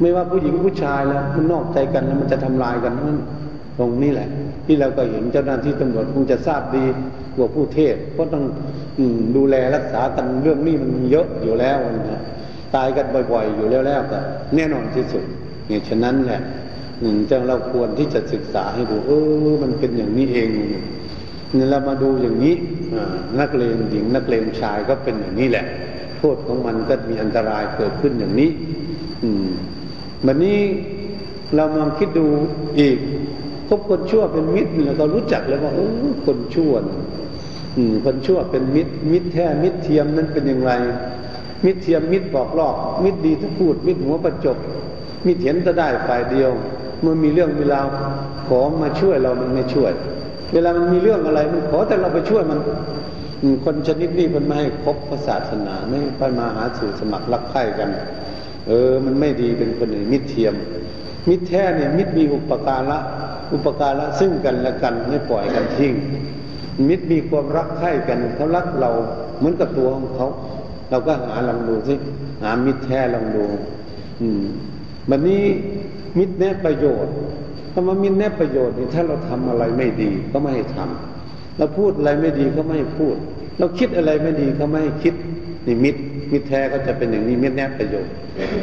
ไม่ว่าผู้หญิงผู้ชายแล้วมันนอกใจกันแล้วมันจะทำลายกันนั่นตรงนี้แหละ ที่เราก็เห็นเจ้าหน้าที่ตำรวจคงจะทราบดีกว่าผู้เทศเพราะต้องดูแลรักษากันเรื่องนี้มันเยอะอยู่แล้วนะตายกันบ่อยๆ อยู่แล้วแล้วก็แน่นอนที่สุดเนี่ยฉะนั้นแหละจังเราควรที่จะศึกษาให้ดูเออมันเป็นอย่างนี้เองเนี่ยเรามาดูอย่างนี้นักเลงหญิงนักเลงชายก็เป็นอย่างนี้แหละ โทษของมันก็มีอันตรายเกิดขึ้นอย่างนี้ อืมวันนี้เรามาคิดดูอีกคบคนชั่วเป็นมิตรเราก็รู้จักแล้วว่าอคนชั่วคนชั่วเป็นมิตร มิตรแท้มิตรเทียมนั้นเป็นอย่างไร มิตรเทียมมิตรบอกลอก มิตรดีทุกพูด มิตรหัวประจบมิตรเห็นจะได้ฝ่ายเดียว เมื่อมีเรื่องเวลาขอมาช่วยเรามันไม่ช่วย เวลามันมีเรื่องอะไรมันขอแต่เราไปช่วยมัน คนชนิดนี้มันไม่ให้คบศาสนาไม่ไปมาหาสู่สมัครรักใคร่กัน เออ มันไม่ดีเป็นคนหนึ่งมิตรเทียม มิตรแท้เนี่ยมิตรมีอุปการะอุปการะซึ่งกันและกันไม่ปล่อยกันทิ้งมิตรมีความรักใคร่กันเขารักเราเหมือนกับตัวของเขาเราก็หาลองดูสิหามิตรแท้ลองดู อืมวันนี้มิตรแน่ประโยชน์ถ้ามามิตรแน่ประโยชน์นี่ถ้าเราทำอะไรไม่ดีก็ไม่ให้ทำเราพูดอะไรไม่ดีก็ไม่ให้พูด เราคิดอะไรไม่ดีก็ไม่ให้คิดนี่มิตร มิตรแท้ก็จะเป็นอย่างนี้มิตรแน่ประโยชน์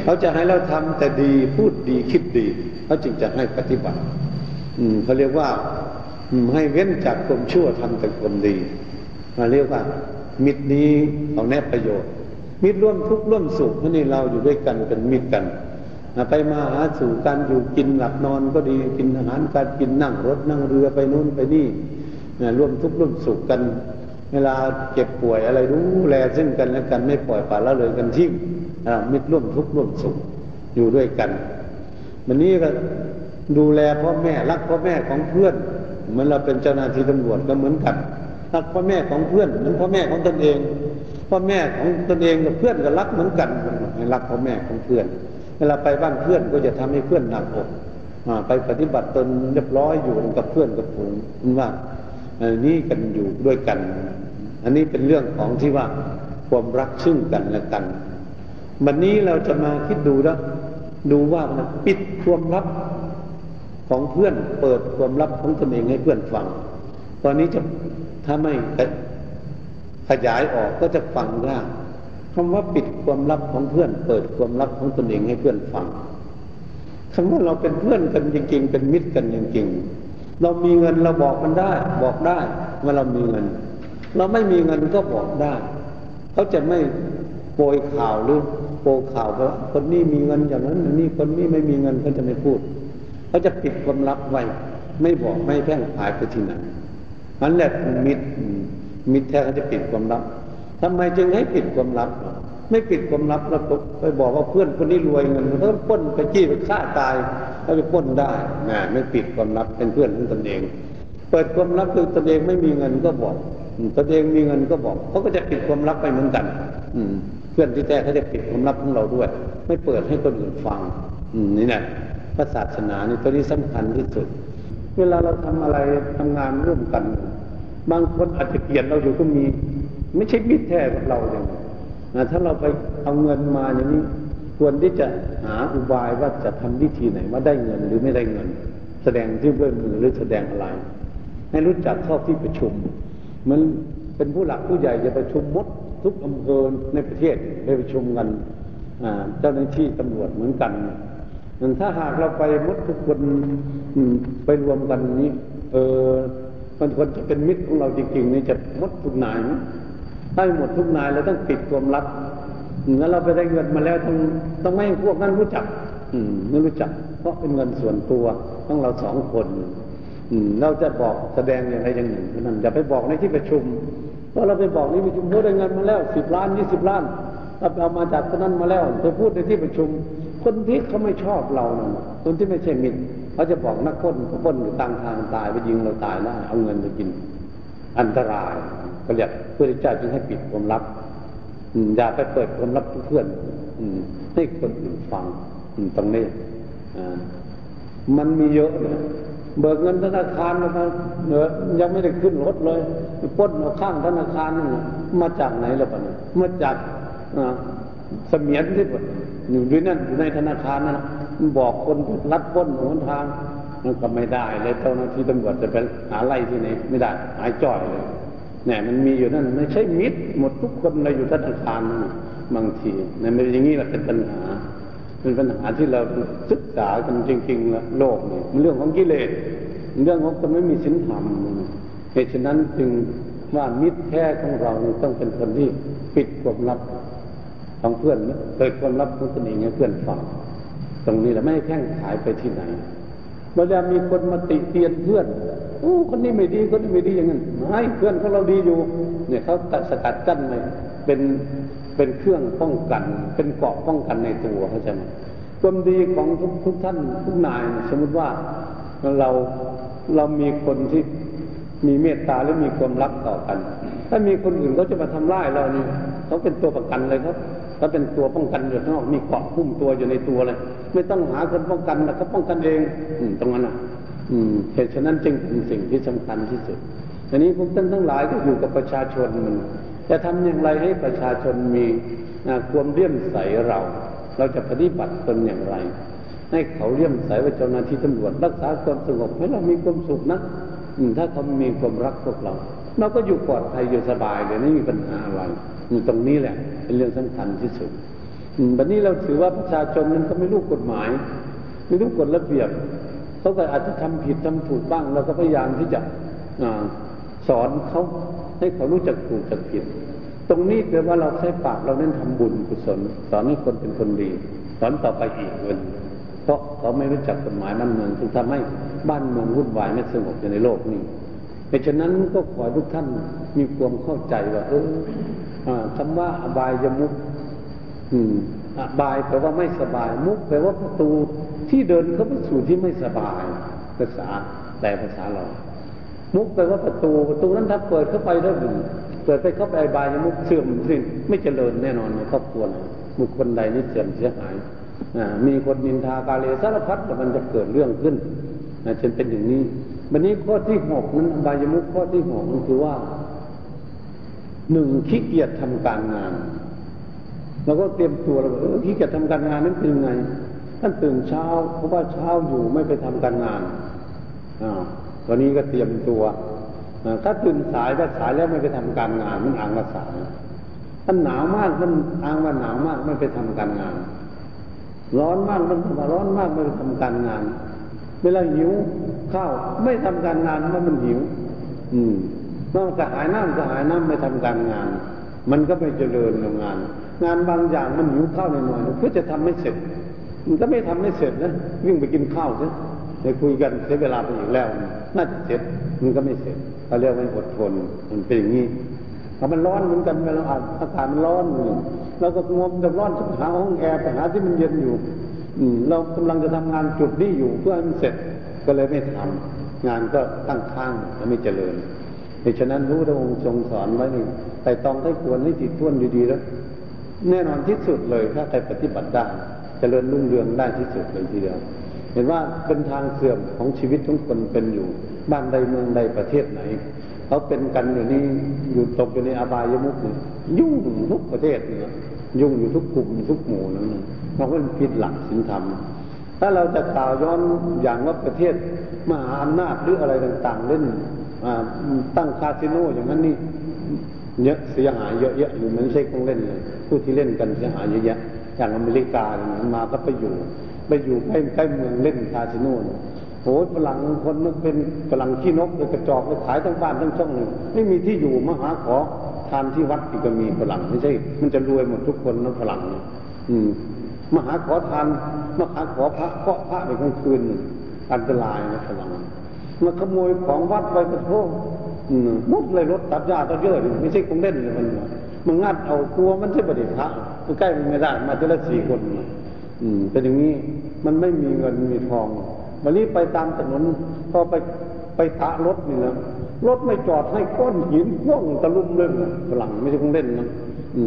เขาจะให้เราทำแต่ดีพูดดีคิดดีเขาจึงจะให้ปฏิบัติ อืมเขาเรียกว่าให้เว้นจากความชั่วทำแต่ความดีมาเรียกว่า มิตรนี้เอาแน่ประโยชน์ มิตรร่วมทุกข์ร่วมสุขนี่เราอยู่ด้วยกันเป็นมิตรกันไปมาหาสู่การอยู่กินหลับนอนก็ดีกินอาหารการกินนั่งรถนั่งเรือไปนู่นไปนี่ร่วมทุกข์ร่วมสุขกัน เวลาเจ็บป่วยอะไรรู้แลซึ่งกันและกันไม่ปล่อยปละละเลยกันทิ้งมิตรร่วมทุกข์ร่วมสุขอยู่ด้วยกันวันนี้ก็ดูแลพ่อแม่รักพ่อแม่ของเพื่อนเหมือนเราเป็นเจ้าหน้าที่ตำรวจก็เหมือนกันรักพ่อแม่ของเพื่อนเหมือนพ่อแม่ของตนเองพ่อแม่ของตนเองกับเพื่อนก็รักเหมือนกันรักพ่อแม่ของเพื่อนเวลาไปบ้านเพื่อนก็จะทำให้เพื่อนหนักอกไปปฏิบัติตนเรียบร้อยอยู่กับเพื่อนกับฝูงว่า นี่กันอยู่ด้วยกัน อันนี้เป็นเรื่องของที่ว่าความรักซึ่งกันและกันวันนี้เราจะมาคิดดูแล้วดูว่ามันปิดความลับของเพื่อนเปิดความลับของตนเองให้เพื่อนฟัง ตอนนี้จะถ้าไม่ขยายออกก็จะฟังยากคำว่าปิดความลับของเพื่อน เปิดความลับของตนเองให้เพื่อนฟังคำว่าเราเป็นเพื่อนกันจริง ๆ เป็นมิตรกันจริง ๆ เรามีเงินเราบอกมันได้ บอกได้ว่าเรามีเงิน เราไม่มีเงินก็บอกได้เขาจะไม่โปรยข่าวหรือโปรข่าวว่าคนนี้มีเงินอย่างนั้นนี่คนนี้ไม่มีเงินเขาจะไม่พูดเขาจะปิดความลับไว้ ไม่บอกไม่แพร่งพายไปที่ไหนมันแหละมิตรมิตรแท้เขาจะปิดความลับทำไมจึงให้ปิดความลับ ไม่ปิดความลับแล้วไปบอกว่าเพื่อนคนนี้รวยเงินเขาป้นไปจี้ไปฆ่าตายเขาไปป้นได้นะไม่ปิดความลับเป็นเพื่อนของตนเอง เปิดความลับคือตนเองไม่มีเงินก็บอกตนเองมีเงินก็บอกเขาก็จะปิดความลับไปเหมือนกัน อืม เพื่อนที่แท้เขาจะปิดความลับของเราด้วย ไม่เปิดให้คนอื่นฟัง อืมนี่แหละพระศาสนานี่ตัวนี้สำคัญที่สุด เวลาเราทำอะไรทำงานร่วมกัน บางคนอาจจะเกลียดเราอยู่ก็มี ไม่ใช่มิตรแท้กับเราเลย นะถ้าเราไปเอาเงินมาอย่างนี้ควรที่จะหาอุบายว่าจะทำวิธีไหนว่าได้เงินหรือไม่ได้เงิน แสดงที่ด้วยมือหรือแสดงอะไร ให้รู้จักเข้าที่ประชุม มันเป็นผู้หลักผู้ใหญ่จะประชุมมดทุกอำเภอในประเทศไปประชุมกันเจ้าหน้าที่ตำรวจเหมือนกันถ้าหากเราไปมดทุกคนไปรวมกันนี้ เออมันควรจะเป็นมิตรของเราจริงๆนี่จะมดทุกนาย ถ้าหมดทุกนายเราต้องปิดความลับงั้นเราไปได้เงินมาแล้วต้องต้องไม่พวกนั้นรู้จัก อืมไม่รู้จัก เพราะเป็นเงินส่วนตัวต้องเราสองคน อืมเราจะบอกแสดงอย่างไรอย่างหนึ่งนั้นอย่าไปบอกในที่ประชุมเพราะเราไปบอกนี่ประชุมเมื่อได้เงินมาแล้วสิบล้านยี่สิบล้านเราเอามาจากคนนั้นมาแล้วไปพูดในที่ประชุม คนที่เขาไม่ชอบเรานะคนที่ไม่ใช่มิตรเขาจะบอกนักพ้นพ้นอยู่ต่างทางตายไปยิงเราตายได้วเอาเงินไปกิน อันตราย ก็เรียกเพื่อเจ้าจึงให้ปิดความลับอย่าไปเปิดความลับเพื่อนให้คนอื่นฟังตรงนี้มันมีเยอะเลยเบิกเงินธนาคารมาเนือยังไม่ได้ขึ้นรถเลยป้นเอาข้างธนาคารนี่มาจากไหนล่ะปะเนี่ยมาจากเสมียนที่ปอยู่ด้วยนั่นอยู่ในธนาคารนั่นบอกคนลัดป้นหนทางมันก็ไม่ได้เลยเจ้าหน้าที่ตำรวจจะไปหาไล่ที่ไหนไม่ได้หายจ่อยเลย เนี่ยมันมีอยู่นั่นไม่ใช่มิดหมดทุกคนเลยอยู่ธนาคารบางทีเนี่ยไม่อย่างนี้แหละเป็นปัญหา เป็นปัญหาที่เราศึกษากันจริงๆแล้วโลกเนี่ยมันเรื่องของกิเลสเรื่องของคนไม่มีศีลธรรมเหตุฉะนั้นจึงว่ามิตรแท้ของเราต้องเป็นคนที่ปิดความลับของเพื่อนเปิดความลับของตนเองให้เพื่อนฟังตรงนี้แหละไม่แข่งขายไปที่ไหนเวลามีคนมาติเตียนเพื่อน อ้คนนี้ไม่ดีคนนี้ไม่ดีอย่างนั้นไม่เพื่อนของเราดีอยู่ เนี่ยเขาตัดสกัดกั้นเลยเป็นเป็นเครื่องป้องกัน เป็นเกราะป้องกันในตัวเขาจะความดีของทุกทุกท่านทุกนาย สมมติว่าเราเรามีคนที่มีเมตตาหรือมีความรักต่อกัน ถ้ามีคนอื่นเขาจะมาทำร้ายเรานี่เขาเป็นตัวประกันเลยครับเขาเป็นตัวป้องกันอยู่ข้างนอกมีเกาะพุ่มตัวอยู่ในตัวเลย ไม่ต้องหาคนป้องกันแล้วก็ป้องกันเองอืตรงนั้นอะ เหตุฉะนั้นจึงเป็นสิ่งที่สำคัญที่สุดทีนี้พวกท่านทั้งหลายก็อยู่กับประชาชนมันจะทำอย่างไรให้ประชาชนมีความเลี่ยมใสเรา เราจะปฏิบัติตนอย่างไร ให้เขาเลี่ยมใสว่าเจ้าหน้าที่ตำรวจรักษาความสงบให้เรามีความสุขนะถ้าเขามีความรักพวกเรา เราก็อยู่ปลอดภัยอยู่สบายเลยไม่มีปัญหาอะไรตรงนี้แหละ เป็นเรื่องสำคัญที่สุดวันนี้เราถือว่าประชาชนมันก็ไม่รู้กฎหมาย ไม่รู้กฎระเบียบ เขาก็อาจจะทำผิดทำถูกบ้างเราก็พยายามที่จะสอนเขาให้เขารู้จักถูกจักผิด ตรงนี้แปลว่าเราใช้ปากเราเน้นทำบุญกุศลสอนให้คนเป็นคนดี สอนต่อไปอีกเงินเพราะเขาไม่รู้จักกฎหมายบ้านเมืองจึงทำให้บ้านเมืองวุ่นวายไม่สงบอยู่ในโลกนี้เพราะฉะนั้นก็ขอทุกท่านมีความเข้าใจว่าเออคำว่าอบายยมุกอืมอบายแปลว่าไม่สบาย มุกแปลว่าประตู ที่เดินเข้าไปสู่ที่ไม่สบายภาษาแต่ภาษาเรา มุกแปลว่าประตูประตูนั้นถ้าเปิดเข้าไปแล้วเปิดไปเข้าไปบายมุกเสื่อมสิ้นไม่เจริญแน่นอนในครอบครัวมุกคนใดนี่เสื่อมเสียหายมีคนนินทากาเลสารพัดแต่มันจะเกิดเรื่องขึ้นจนเป็นอย่างนี้วันนี้ข้อที่หกนั้นบายมุกข้อที่หกนันคือว่าหนึ่งขี้เกียจทำการงานเราก็เตรียมตัวเราเออขี้เกียจทำการงานนั้นเป็นยังไง ท่านตื่นเช้า เพราะว่าเช้าอยู่ไม่ไปทำการงานอ่าวันนี้ก็เตรียมตัวถ้าตื่นสายถ้าสายแล้วไม่ไปทำการงาน มันอ่างกระสายมันหนาวมากมันอ้างว่าหนาวมากไม่ไปทำการงาน ร้อนมากมันร้อนมากไม่ไปทำการงาน เวลาหิวข้าวไม่ทำการงานเมื่อมันหิว อืมนอกจากหายน้ำจะหายน้ำไม่ทำการงาน มันก็ไม่เจริญงาน งานบางอย่างมันหิวข้าวหน่อยๆเพื่อจะทำไม่เสร็จ มันก็ไม่ทำไม่เสร็จนะวิ่งไปกินข้าวซะไปคุยกันเสียเวลาไปอีกแล้ว น่าจะเสร็จมันก็ไม่เสร็จเขาเรียกว่าอดทนมันเป็นอย่างนี้พอมันร้อนเหมือนกันเวลาอากาศมันร้อนเราก็งมกับร้อนหาห้องแอร์ไปหาที่มันเย็นอยู่ อืเรากำลังจะทำงานจุดนี้อยู่เพื่อให้มันเสร็จก็เลยไม่ทำงานก็ตั้งข้างและไม่เจริญเหตุฉะนั้นรู้พระองค์ทรงสอนไว้นี่แต่ต้องให้ควรให้จิตท่วนดีๆแล้วแน่นอนที่สุดเลยถ้าใครปฏิบัติได้ เจริญรุ่งเรืองได้ที่สุดเลยทีเดียว เห็นว่าเป็นทางเสื่อมของชีวิตทุกคนเป็นอยู่ บ้านใดเมืองใดประเทศไหนเขาเป็นกันอยู่นี่อยู่ตกอยู่ในอบายมุกนี่ยุ่งทุกประเทศเนี่ยยุ่งอยู่ทุกกลุ่มทุกหมู่นั่นเพราะว่าผิดหลักศีลธรรม ถ้าเราจะกล่าวย้อนอย่างว่าประเทศมหาอำนาจหรืออะไรต่าง ๆ เล่นตั้งคาสิโนอย่างนั้นนี่เยอะเสียหายเยอะแยะหรือไม่ใช่ของเล่นเลยผู้ที่เล่นกันเสียหายเยอะแยะ อย่างอเมริกาอย่างมาก็ไปอยู่ไปอยู่ใกล้ใกล้เมืองเล่นคาสิโนโหฝรั่งคนมันเป็นฝรั่งขี้นกเลยกระจอกเลยขายทั้งบ้านทั้งช่องเลยไม่มีที่อยู่มาหาขอทานที่วัดอีกก็มีฝรั่งไม่ใช่ มันจะรวยหมดทุกคนนะฝรั่งอืมมาหาขอทานมาหาขอพระเคาะพระในกลางคืนอันตรายนะฝรั่งมาขโมยของวัดไปกระโทษมุดเลยรถตัดหญ้าตัดเยอะไม่ใช่คงเล่นเลยมันมันงัดเอาตัวมันใช่ประเดี๋ยวพระ ใกล้มันไม่ได้มาจะละสี่คนอืมเป็นอย่างนี้มันไม่มีเงินมีทอง วันนี้ไปตามถนนพอไปไปตะรถนี่นะรถไม่จอดให้ก้อนหินพ่วงตะลุมเล่นฝรั่งไม่ใช่คงเล่นนะ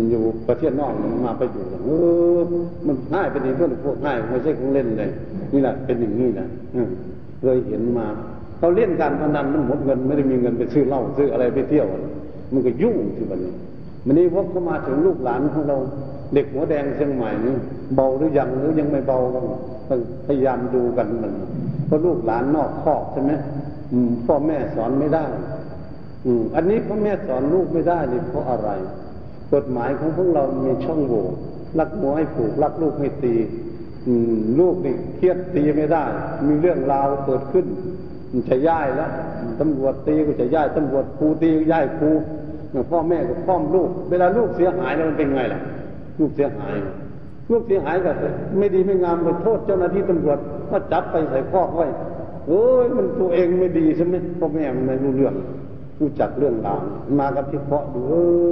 อยู่ประเทศนอกมาไปอยู่เออมันง่ายเป็นอย่างเพื่อนพวกง่ายไม่ใช่คงเล่นเลยนี่แหละเป็นอย่างนี้นะเคยเห็นมาเขาเล่นการพนันมันหมดเงิน ไม่ได้มีเงินไปซื้อเหล้าซื้ออะไรไปเที่ยว มันก็ยุ่งที่บันนี้มันนี้วกเข้ามาถึงลูกหลานของเรา เด็กหัวแดงเชียงใหม่นี่เบาหรือยังหรือยังไม่เบาต้องพยายามดูกันมันเพราะลูกหลานนอกคอกใช่ไหมพ่อแม่สอนไม่ได้ อืม อันนี้พ่อแม่สอนลูกไม่ได้นี่เพราะอะไร กฎหมายของพวกเรามีช่องโหว่รักหัวให้ผูกรักลูกให้ตี อืม ลูกนี่เครียดตีไม่ได้ มีเรื่องราวเกิดขึ้นจะย้ายแล้วตำรวจตีก็จะย้ายตำรวจครูตีก็ย้ายครูพ่อแม่ก็พ้อมลูก เวลาลูกเสียหายแล้วมันเป็นไงล่ะ ลูกเสียหายลูกเสียหายก็ไม่ดีไม่งามก็โทษเจ้าหน้าที่ตำรวจก็จับไปใส่คอกไว้เอ้ยมันตัวเองไม่ดีใช่ไหมพ่อแม่มันไม่รู้เรื่องรู้จักเรื่องราวมากับที่เพาะดูเออ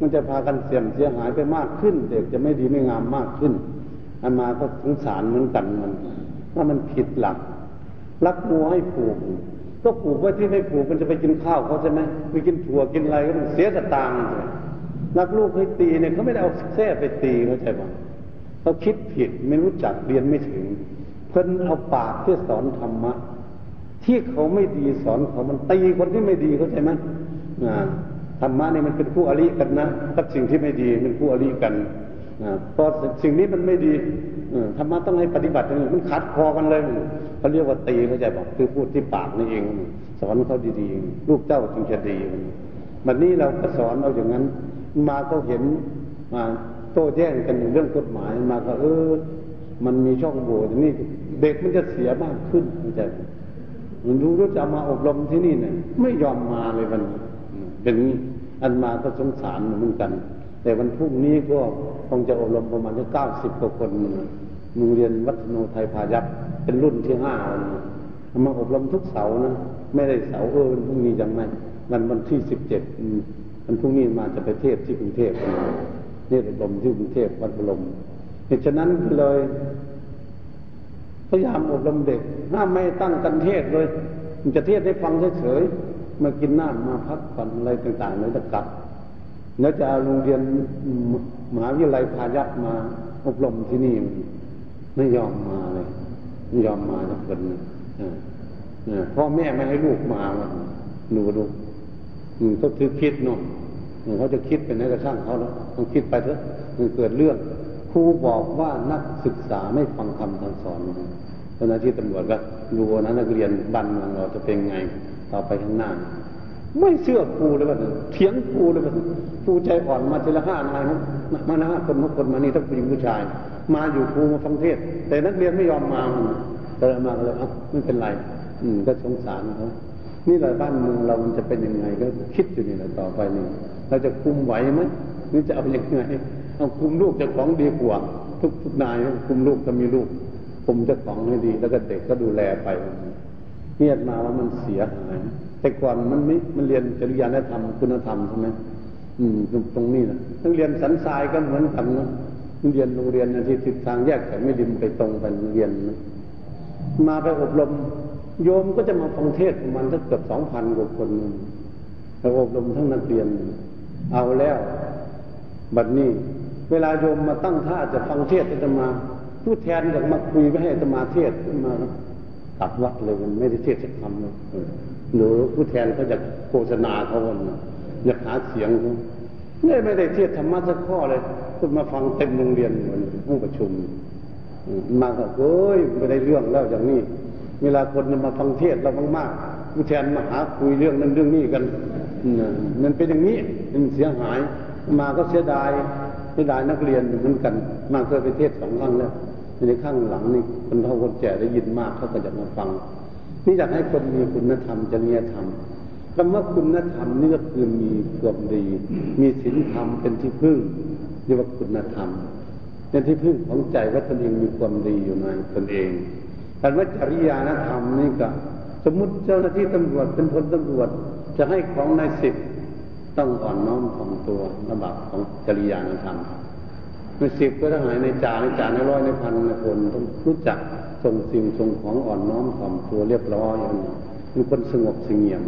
มันจะพากันเสี่ยมเสียหายไปมากขึ้น เด็กจะไม่ดีไม่งามมากขึ้น อันมาก็สงสารเหมือนกันมันว่ามันผิดหลักรักงัวให้ผูกก็ผูกไว้ที่ไม่ผูกมันจะไปกินข้าวเขาใช่ไหมไปกินถั่วกินอะไรก็ต้องเสียสตางค์ รักลูกให้ตีเนี่ยเขาไม่ได้เอาแส้ไปตีเข้าใจไหมเขาคิดผิดไม่รู้จักเรียนไม่ถึง เพิ่นเอาปากเพื่สอนธรรมะ ที่เขาไม่ดีสอนเขามันตีคนที่ไม่ดีเข้าใจไหมธรรมะนี่มันเป็นคู่อริกันนะกับสิ่งที่ไม่ดีมันคู่อริกันพอสิ่งนี้มันไม่ดีธรรมะต้องให้ปฏิบัติอย่างนี้มันขัดคอกันเลยเขาเรียกว่าตีเข้าใจบอกคือพูดที่ปากนี่เอง สอนเขาดีๆลูกเจ้าจึงจะดีมันนี้เราก็สอนเอาอย่างนั้น มาก็เห็นมาโต้แย้งกันอยู่เรื่องกฎหมายมาก็เออ มันมีช่องโหว่นี่เด็กมันจะเสียมากขึ้นเข้าใจมันรู้ว่าจะมาอบรมที่นี่เนี่ยไม่ยอมมาเลยมันเป็นอันมาก็สงสารเหมือนกัน แต่วันพรุ่งนี้ก็คงจะอบรมประมาณเก้าสิบกว่าคนโรงเรียนวัฒโนไทยพายัพเป็นรุ่นที่ห้ามาอบรมทุกเสาร์นะไม่ได้เสาร์เออวันพรุ่งนี้ยังไม่วันวันที่สิบเจ็ด วันพรุ่งนี้มาจะไปเทศที่กรุงเทพเนี่ยอบรมที่กรุงเทพวัดบรมเหตุฉะนั้นเลยพยายามอบรมเด็กห้ามไม่ตั้งกันเทศเลย มันจะเทศให้ฟังเฉยๆมากินน้ำมาพักผ่อนอะไรต่างๆเลยจะกลับแล้วจะเอาโรงเรียนมหาวิทยาลัยพายัพมาอบรมที่นี่ไม่ยอมมาเลยไม่ยอมมาทุกคนพ่อแม่ไม่ให้ลูกมาหนูดูก็คือคิดเนาะ เขาจะคิดเป็นนักช่างเขาแล้วต้องคิดไปเถอะมันเกิดเรื่องครูบอกว่านักศึกษาไม่ฟังคำทางสอนเจ้าหน้าที่ตำรวจก็ดูนะนักเรียนบันเมืองเราจะเป็นไงต่อไปข้างหน้า ไม่เชื่อครูเลยว่าเถียงครูเลยว่าครูใจอ่อนมาทีละห้านายมานะห้าคนหกคนมานี่ต้งผู้หญิงผู้ชาย มาอยู่ครูมาฟังเทศ แต่นักเรียนไม่ยอมมาก็เลยมาเลยเอ้าไม่เป็นไร อืมก็สงสารเขานี่แหละบ้านเมืองเรามันจะเป็นยังไงก็คิดอยู่นี่แหละต่อไปนี่ เราจะคุมไหวไหมหรือจะเอาอย่างไงเอาคุมลูกจะของดีกว่าทุกทุกนายคุมลูกก็มีลูกคุมจ้าของให้ดี แล้วก็เด็กก็ดูแลไปเงียบมาว่ามันเสียหาย แต่ก่อนมันไม่มันเรียนจริยธรรมคุณธรรมใช่ไหมอืมตรงนี้นะต้องเรียนสันทรายก็เหมือนกันนะเรียนโรงเรียนที่ทิศทางแยกแต่ไม่ดินไปตรงกันเรียนนะมาไปอบรม โยมก็จะมาฟังเทศประมาณสักเกือบสองพันกว่าคนไปอบรมทั้งนักเรียน เอาแล้ว บัดนี้ เวลาโยมมาตั้งท่าจะฟังเทศจะมา ผู้แทนอยากมาคุยไม่ให้จะมาเทศมาตัดวัดเลยมันไม่ได้เทศจะทำเลยหรือผู้แทนเขาจะโฆษณาเขาวันอยากหาเสียงเขาไม่ไม่ได้เทศธรรมะสักข้อเลยคุณมาฟังเต็มโรงเรียนเหมือนห้องประชุมมาก็เอ้ยไม่ได้เรื่องแล้วอย่างนี้ เวลาคนมาฟังเทศเรามากๆผู้แทนมาหาคุยเรื่องนั้นเรื่องนี้กัน มันเป็นอย่างนี้มันเสียหายมาก็เสียดายเสียดายนักเรียนเหมือนกัน มาเคยไปเทศสองครั้งแล้วในข้างหลังนี่คนเฒ่าคนแก่ได้ยินมากเขาก็จะมาฟัง นี่อยากให้คนมีคุณธรรมจริยธรรมคำว่าคุณธรรมนี่ก็คือมีความดี มีศีลธรรมเป็นที่พึ่งเรียกว่าคุณธรรมเป็นที่พึ่งของใจว่าตนเองมีความดีอยู่ในตนเองแต่ว่าจริยธรรมนี่ก็ สมมุติเจ้าหน้าที่ตำรวจเป็นพลตำรวจ จะให้ของนายสิบต้องอ่อนน้อมถ่อมตัวระบับของจริยธรรมในสิบก็ต้องหายในจ่าในจ่าในร้อยในพันในคนต้องรู้จักส่งสิ่งส่งของอ่อนน้อมถ่อมตัวเรียบร้อยอย่างนี้มีคนสงบสงเงียม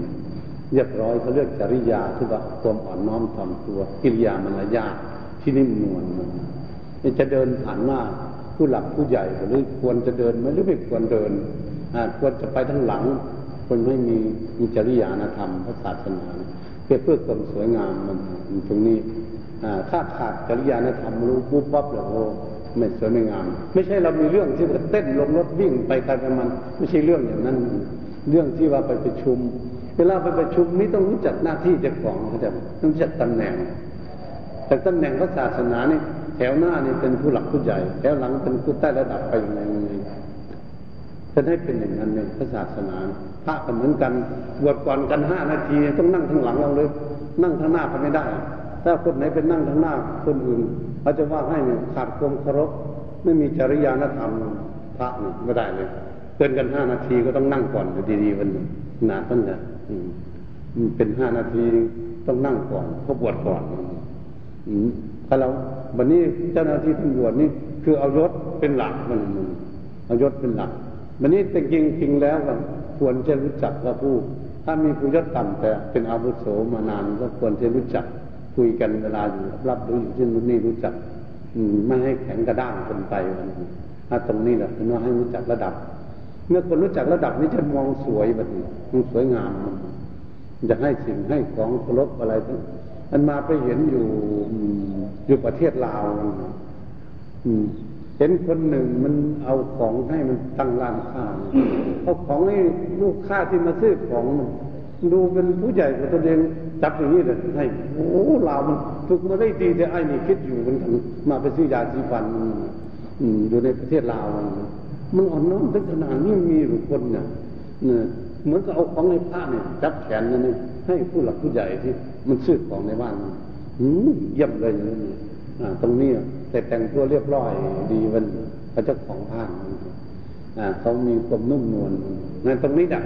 เรียบร้อยเขาเรียกจริยาที่ว่าความอ่อนน้อมถ่อมตัวกิริยามารยาทที่นิ่มนวลมันจะเดินผ่านหน้าผู้หลักผู้ใหญ่หรือควรจะเดินไหมหรือไม่ควรเดิน ควรจะไปทั้งหลัง คนไม่มีมีจริยานธรรมพระศาสนาเพื่อเพื่อความสวยงามมันตรงนี้ถ้าขาดจริยานธรรมรู้ปุ๊บปั๊บแล้วโอ้ไม่สวยไม่งาม ไม่ใช่เรามีเรื่องที่จะเต้นลงรถวิ่งไปกันมัน ไม่ใช่เรื่องอย่างนั้น เรื่องที่ว่าไปประชุม เวลาไปประชุมนี้ต้องรู้จักหน้าที่เจ้าของเขาจะต้องรู้จักตำแหน่ง แต่ตำแหน่งพระศาสนานี่แถวหน้านี่เป็นผู้หลักผู้ใหญ่แถวหลังเป็นผู้ใต้ระดับไปอย่างไร จะให้เป็นอย่างนั้นในพระศาสนาพระก็เหมือนกันบวชก่อนกันห้านาทีต้องนั่งทางหลังเราเลย นั่งทางหน้าก็ไม่ได้ ถ้าคนไหนเป็นนั่งทางหน้าคนอื่นเขาจะว่าให้เนี่ยขาดความเคารพไม่มีจริยธรรมพระเนี่ยไม่ได้เลยเกินกันห้านาทีก็ต้องนั่งก่อนดีๆวันนึงนานต้นจะเป็นห้านาทีต้องนั่งก่อนเขาบวชก่อนถ้าเราวันนี้เจ้าหน้าที่ตำรวจนี่คือเอายศเป็นหลักมันเอายศเป็นหลัก วันนี้แต่จริงจริงแล้วควรจะรู้จักว่าผู้ ถ้ามีผู้ยศต่ำแต่เป็นอาวุโสมานานก็ควรจะรู้จักคุยกันเวลาอยู่รับรู้อยู่ที่นู่นนี่รู้จักไม่ให้แข็งกระด้างคนไปวันนี้ถ้าตรงนี้แหละเป็นว่าให้รู้จักระดับ เมื่อคนรู้จักระดับนี้จะมองสวยแบบนี้มันสวยงามจะให้สิ่งให้ของเคารพอะไรทั้งมันมาไปเห็นอยู่อยู่ประเทศลาว เห็นคนหนึ่งมันเอาของให้มันตั้งร้านค้าเอาของให้ลูกค้าที่มาซื้อของดูเป็นผู้ใหญ่กว่าตัวเองจับอย่างนี้เลยให้โอ้ลาวมันฝึกมาได้ดีแต่ไอ้นี่คิดอยู่มันมาไปซื้อยาสีฟันอยู่ในประเทศลาวมันอ่อนน้อมถึงขนาดนี้มีหรือคนเนี่ยเหมือนกับเอาของในผ้าเนี่ยจับแขนนั่นนี่ให้ผู้หลักผู้ใหญ่ที่มันซื้อของในบ้านเยี่ยมเลยอย่างนี้ตรงนี้ แต่แต่งตัวเรียบร้อยดีมันพระเจ้าของผ้าเขามีความนุ่มนวลในตรงนี้ดัก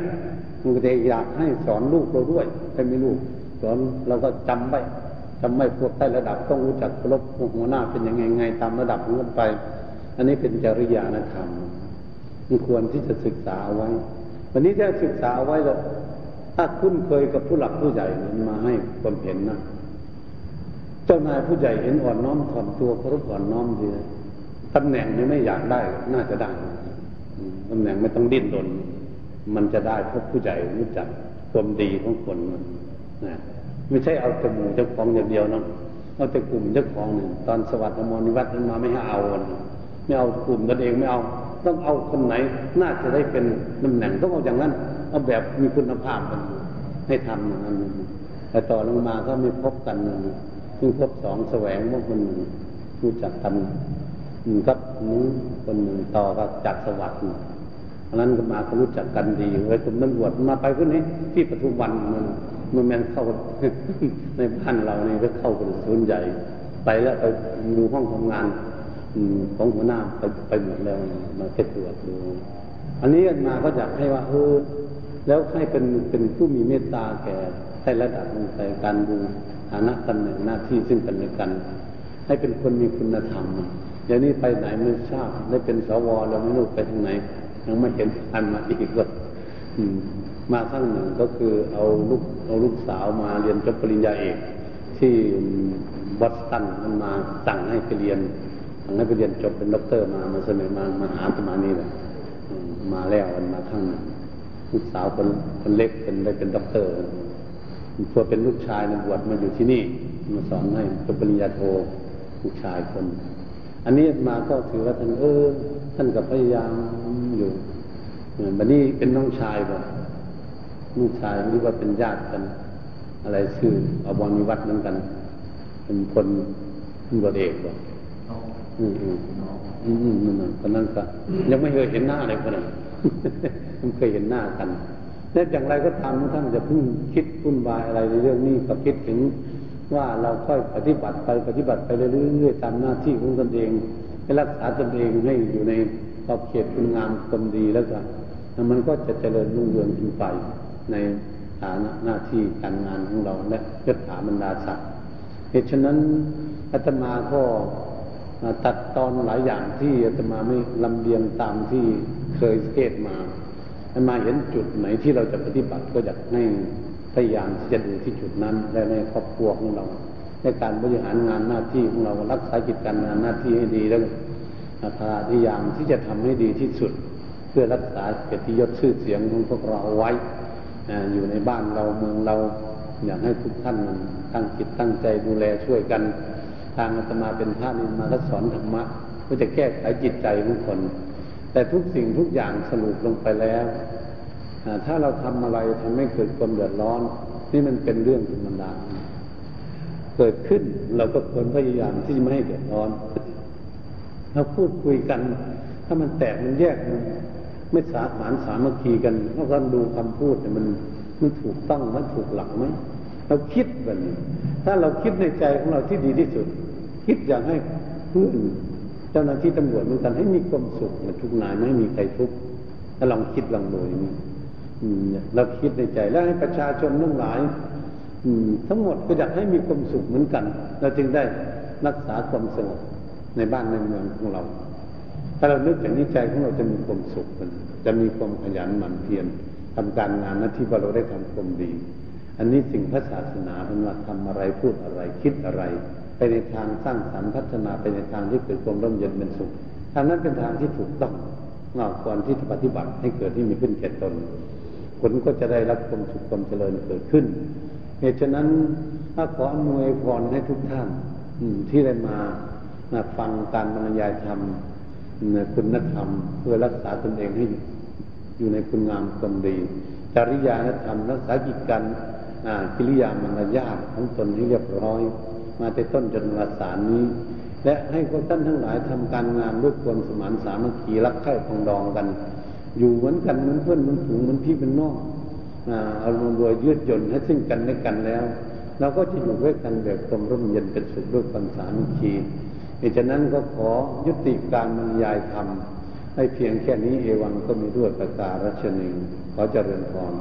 มันก็จะอยากให้สอนลูกเราด้วยให้มีลูกสอนเราก็จำไว้จำไว้พวกใต้ระดับต้องรู้จักเคารพหัวหน้าเป็นยังไงไงตามระดับของกันไป อันนี้เป็นจริยานธรรมมันควรที่จะศึกษาไว้ วันนี้ถ้าศึกษาไว้แล้วถ้าคุ้นเคยกับผู้หลักผู้ใหญ่มาให้ความเห็นนะ เจ้านายผู้ใหญ่เห็นอ่อนน้อมถ่อมตัวเคารพอ่อนน้อมดีตำแหน่งนี้ไม่อยากได้ น่าจะได้ตำแหน่งไม่ต้องดิ้นรนมันจะได้เพราะผู้ใหญ่รู้จักความดีของคนนะไม่ใช่เอาแต่หมู่เจ้าของอย่างเดียวนะเอาแต่กลุ่มเจ้าของหนึ่งตอนสวัสดิ์มรนิวัตนั้นมาไม่ให้เอาไม่เอากลุ่มกันเองไม่เอา ต้องเอาคนไหน น่าจะได้เป็นตำแหน่งต้องเอาอย่างนั้น เอาแบบมีคุณภาพกันให้ทำอย่างนั้นแต่ต่อลงมาก็ไม่พบกันเพิ่งพบสองแสวงว่าคนหนึ่งรู้จักกันหนึ่งกับนู้คนหนึ่งต่อกับจากสวัสดิ์เพราะนั้นก็มาก็รู้จักกันดีเว้ยคุณตำรวจมาไปคนนี้ที่ปทุมวันมันมันแมนเข้าในบ้านเรานี่ก็เข้าเป็นศูนย์ใหญ่ ไปแล้วไปดูห้องทำงานของหัวหน้าไปไปหมดแล้วมาเช็ดตรวจดู อันนี้มาก็อยากให้ว่าเออแล้วให้เป็นเป็นผู้มีเมตตาแก่ให้ระดับลงไปการดูานะตำแหน่งหน้าที่ซึ่งกันและกัน ให้เป็นคนมีคุณธรรมอย่างนี้ไปไหนไม่ทราบได้เป็นสวเราไม่รู้ไปทางไหน ยังไม่เห็นทันมาอีกก็มาครั้งหนึ่งก็คือเอาลูกเอาลูกสาวมาเรียนจบปริญญาเอก ที่บอสตันมันมาสั่งให้ไปเรียนสั่งให้ไปเรียนจบเป็นด็อกเตอร์มามาเสนอมามาหาประมาณนี้เลยมาแล้วมันมาครั้งหนึ่งลูกสาวคนคนเล็กเป็นได้เป็นด็อกเตอร์ เพื่อเป็นลูกชายในบวชมาอยู่ที่นี่มาสอนให้จบปริญญาโทลูกชายคน อันนี้มาก็ถือว่าท่านเออท่านกับพยายามอยู่บันนี้เป็นน้องชายบ่ลูกชายหรือว่าเป็นญาติกัน อะไรชื่ออบอนิวัตเหมือนกัน เป็นคนเป็นบทเอกบ่อืมอืมอืมอืมนั่นคนนั้นก็ยังไม่เคยเห็นหน้าเลยคนนั้นไม่เคยเห็นหน้ากัน แต่อย่างไรก็ตามท่านจะพึ่งคิดพุ่นวายอะไรในเรื่องนี้ก็คิดถึงว่าเราค่อยปฏิบัติไปปฏิบัติไปเรื่อยๆตามหน้าที่ของตนเองให้รักษาตนเองให้อยู่ในขอบเขตคุณงามความดีแล้วก็มันก็จะเจริญรุ่งเรืองขึ้นไปในฐานะหน้าที่การงานของเราและยศถาบรรดาศักดิ์เหตุฉะนั้นอาตมาก็ตัดตอนหลายอย่างที่อาตมาไม่ลำเลียงตามที่เคยเทศมา มาเห็นจุดไหนที่เราจะปฏิบัติก็อยากให้พยายามที่จะดูที่จุดนั้น และในครอบครัวของเรา ในการบริหารงานหน้าที่ของเรารักษากิจการงานหน้าที่ให้ดีแล้วพยายามที่จะทำให้ดีที่สุด เพื่อรักษาเกียรติยศชื่อเสียงของพวกเราไว้อยู่ในบ้านเราเมืองเราอยากให้ทุกท่านตั้งจิตตั้งใจดูแลช่วยกัน ทางอาตมาเป็นพระนี่มาก็สอนธรรมะเพื่อจะแก้ไขจิตใจของคน แต่ทุกสิ่งทุกอย่างสรุปลงไปแล้วถ้าเราทำอะไรทำให้เกิดความเดือดร้อน นี่มันเป็นเรื่องธรรมดาเกิดขึ้นเราก็ควรพยายามที่จะไม่ให้เดือดร้อนเราพูดคุยกัน ถ้ามันแตกมันแยกมันไม่สาหานสามัคคีกันเราก็ดูคำพูดมันมันถูกต้องมันถูกหลักไหมเราคิดแบบนี้ ถ้าเราคิดในใจของเราที่ดีที่สุด คิดอย่างให้ผู้อื่อน เจ้าหน้าที่ตำรวจเหมือนกันให้มีความสุขทุกนายไม่มีใครทุกข์ถ้าลองคิดลองดูอย่างนี้เราคิดในใจแล้วให้ประชาชนทั้งหลายทั้งหมดก็อยากให้มีความสุขเหมือนกัน เราจึงได้รักษาความสงบในบ้านในเมืองของเรา ถ้าเรานึกอย่างนี้ใจของเราจะมีความสุขมันจะมีความขยันหมั่นเพียรทำการงานหน้าที่ว่าเราได้ทำความดี อันนี้สิ่งพระศาสนาเป็นว่าทำอะไรพูดอะไรคิดอะไร ไปในทางสร้างสรรค์พัฒนาไปในทางที่เกิดความร่มเย็นเป็นสุขทางนั้นเป็นทางที่ถูกต้องเงาควรที่จะปฏิบัติให้เกิดที่มีขึ้นแก่ตนผลก็จะได้รับความสุขความเจริญเกิดขึ้นเหตุฉะนั้นถ้าขออำนวยพรให้ทุกท่านที่ได้มาฟังการบรรยายธรรมคุณธรรม เพื่อรักษาตนเองให้อยู่ในคุณงามความดี จริยานธรรมรักษากิจการกิริยามารยาทของตนให้เรียบร้อย มาแต่ต้นจนวสารนี้ และให้พวกท่านทั้งหลายทำการงานด้วยความสมานสามัคคีรักใคร่ปองดองกัน อยู่เหมือนกันเหมือนเพื่อนเหมือนฝูงเหมือนพี่เป็นน้องเอารวมโดยยืดหยุ่นให้ซึ่งกันและกันแล้ว เราก็จะอยู่ด้วยกันแบบความร่มเย็นเป็นสุขด้วยความสามัคคีเหตุนั้นก็ขอยุติการบรรยายธรรมให้เพียงแค่นี้เอวังก็มีด้วยประการรัชนีขอเจริญพร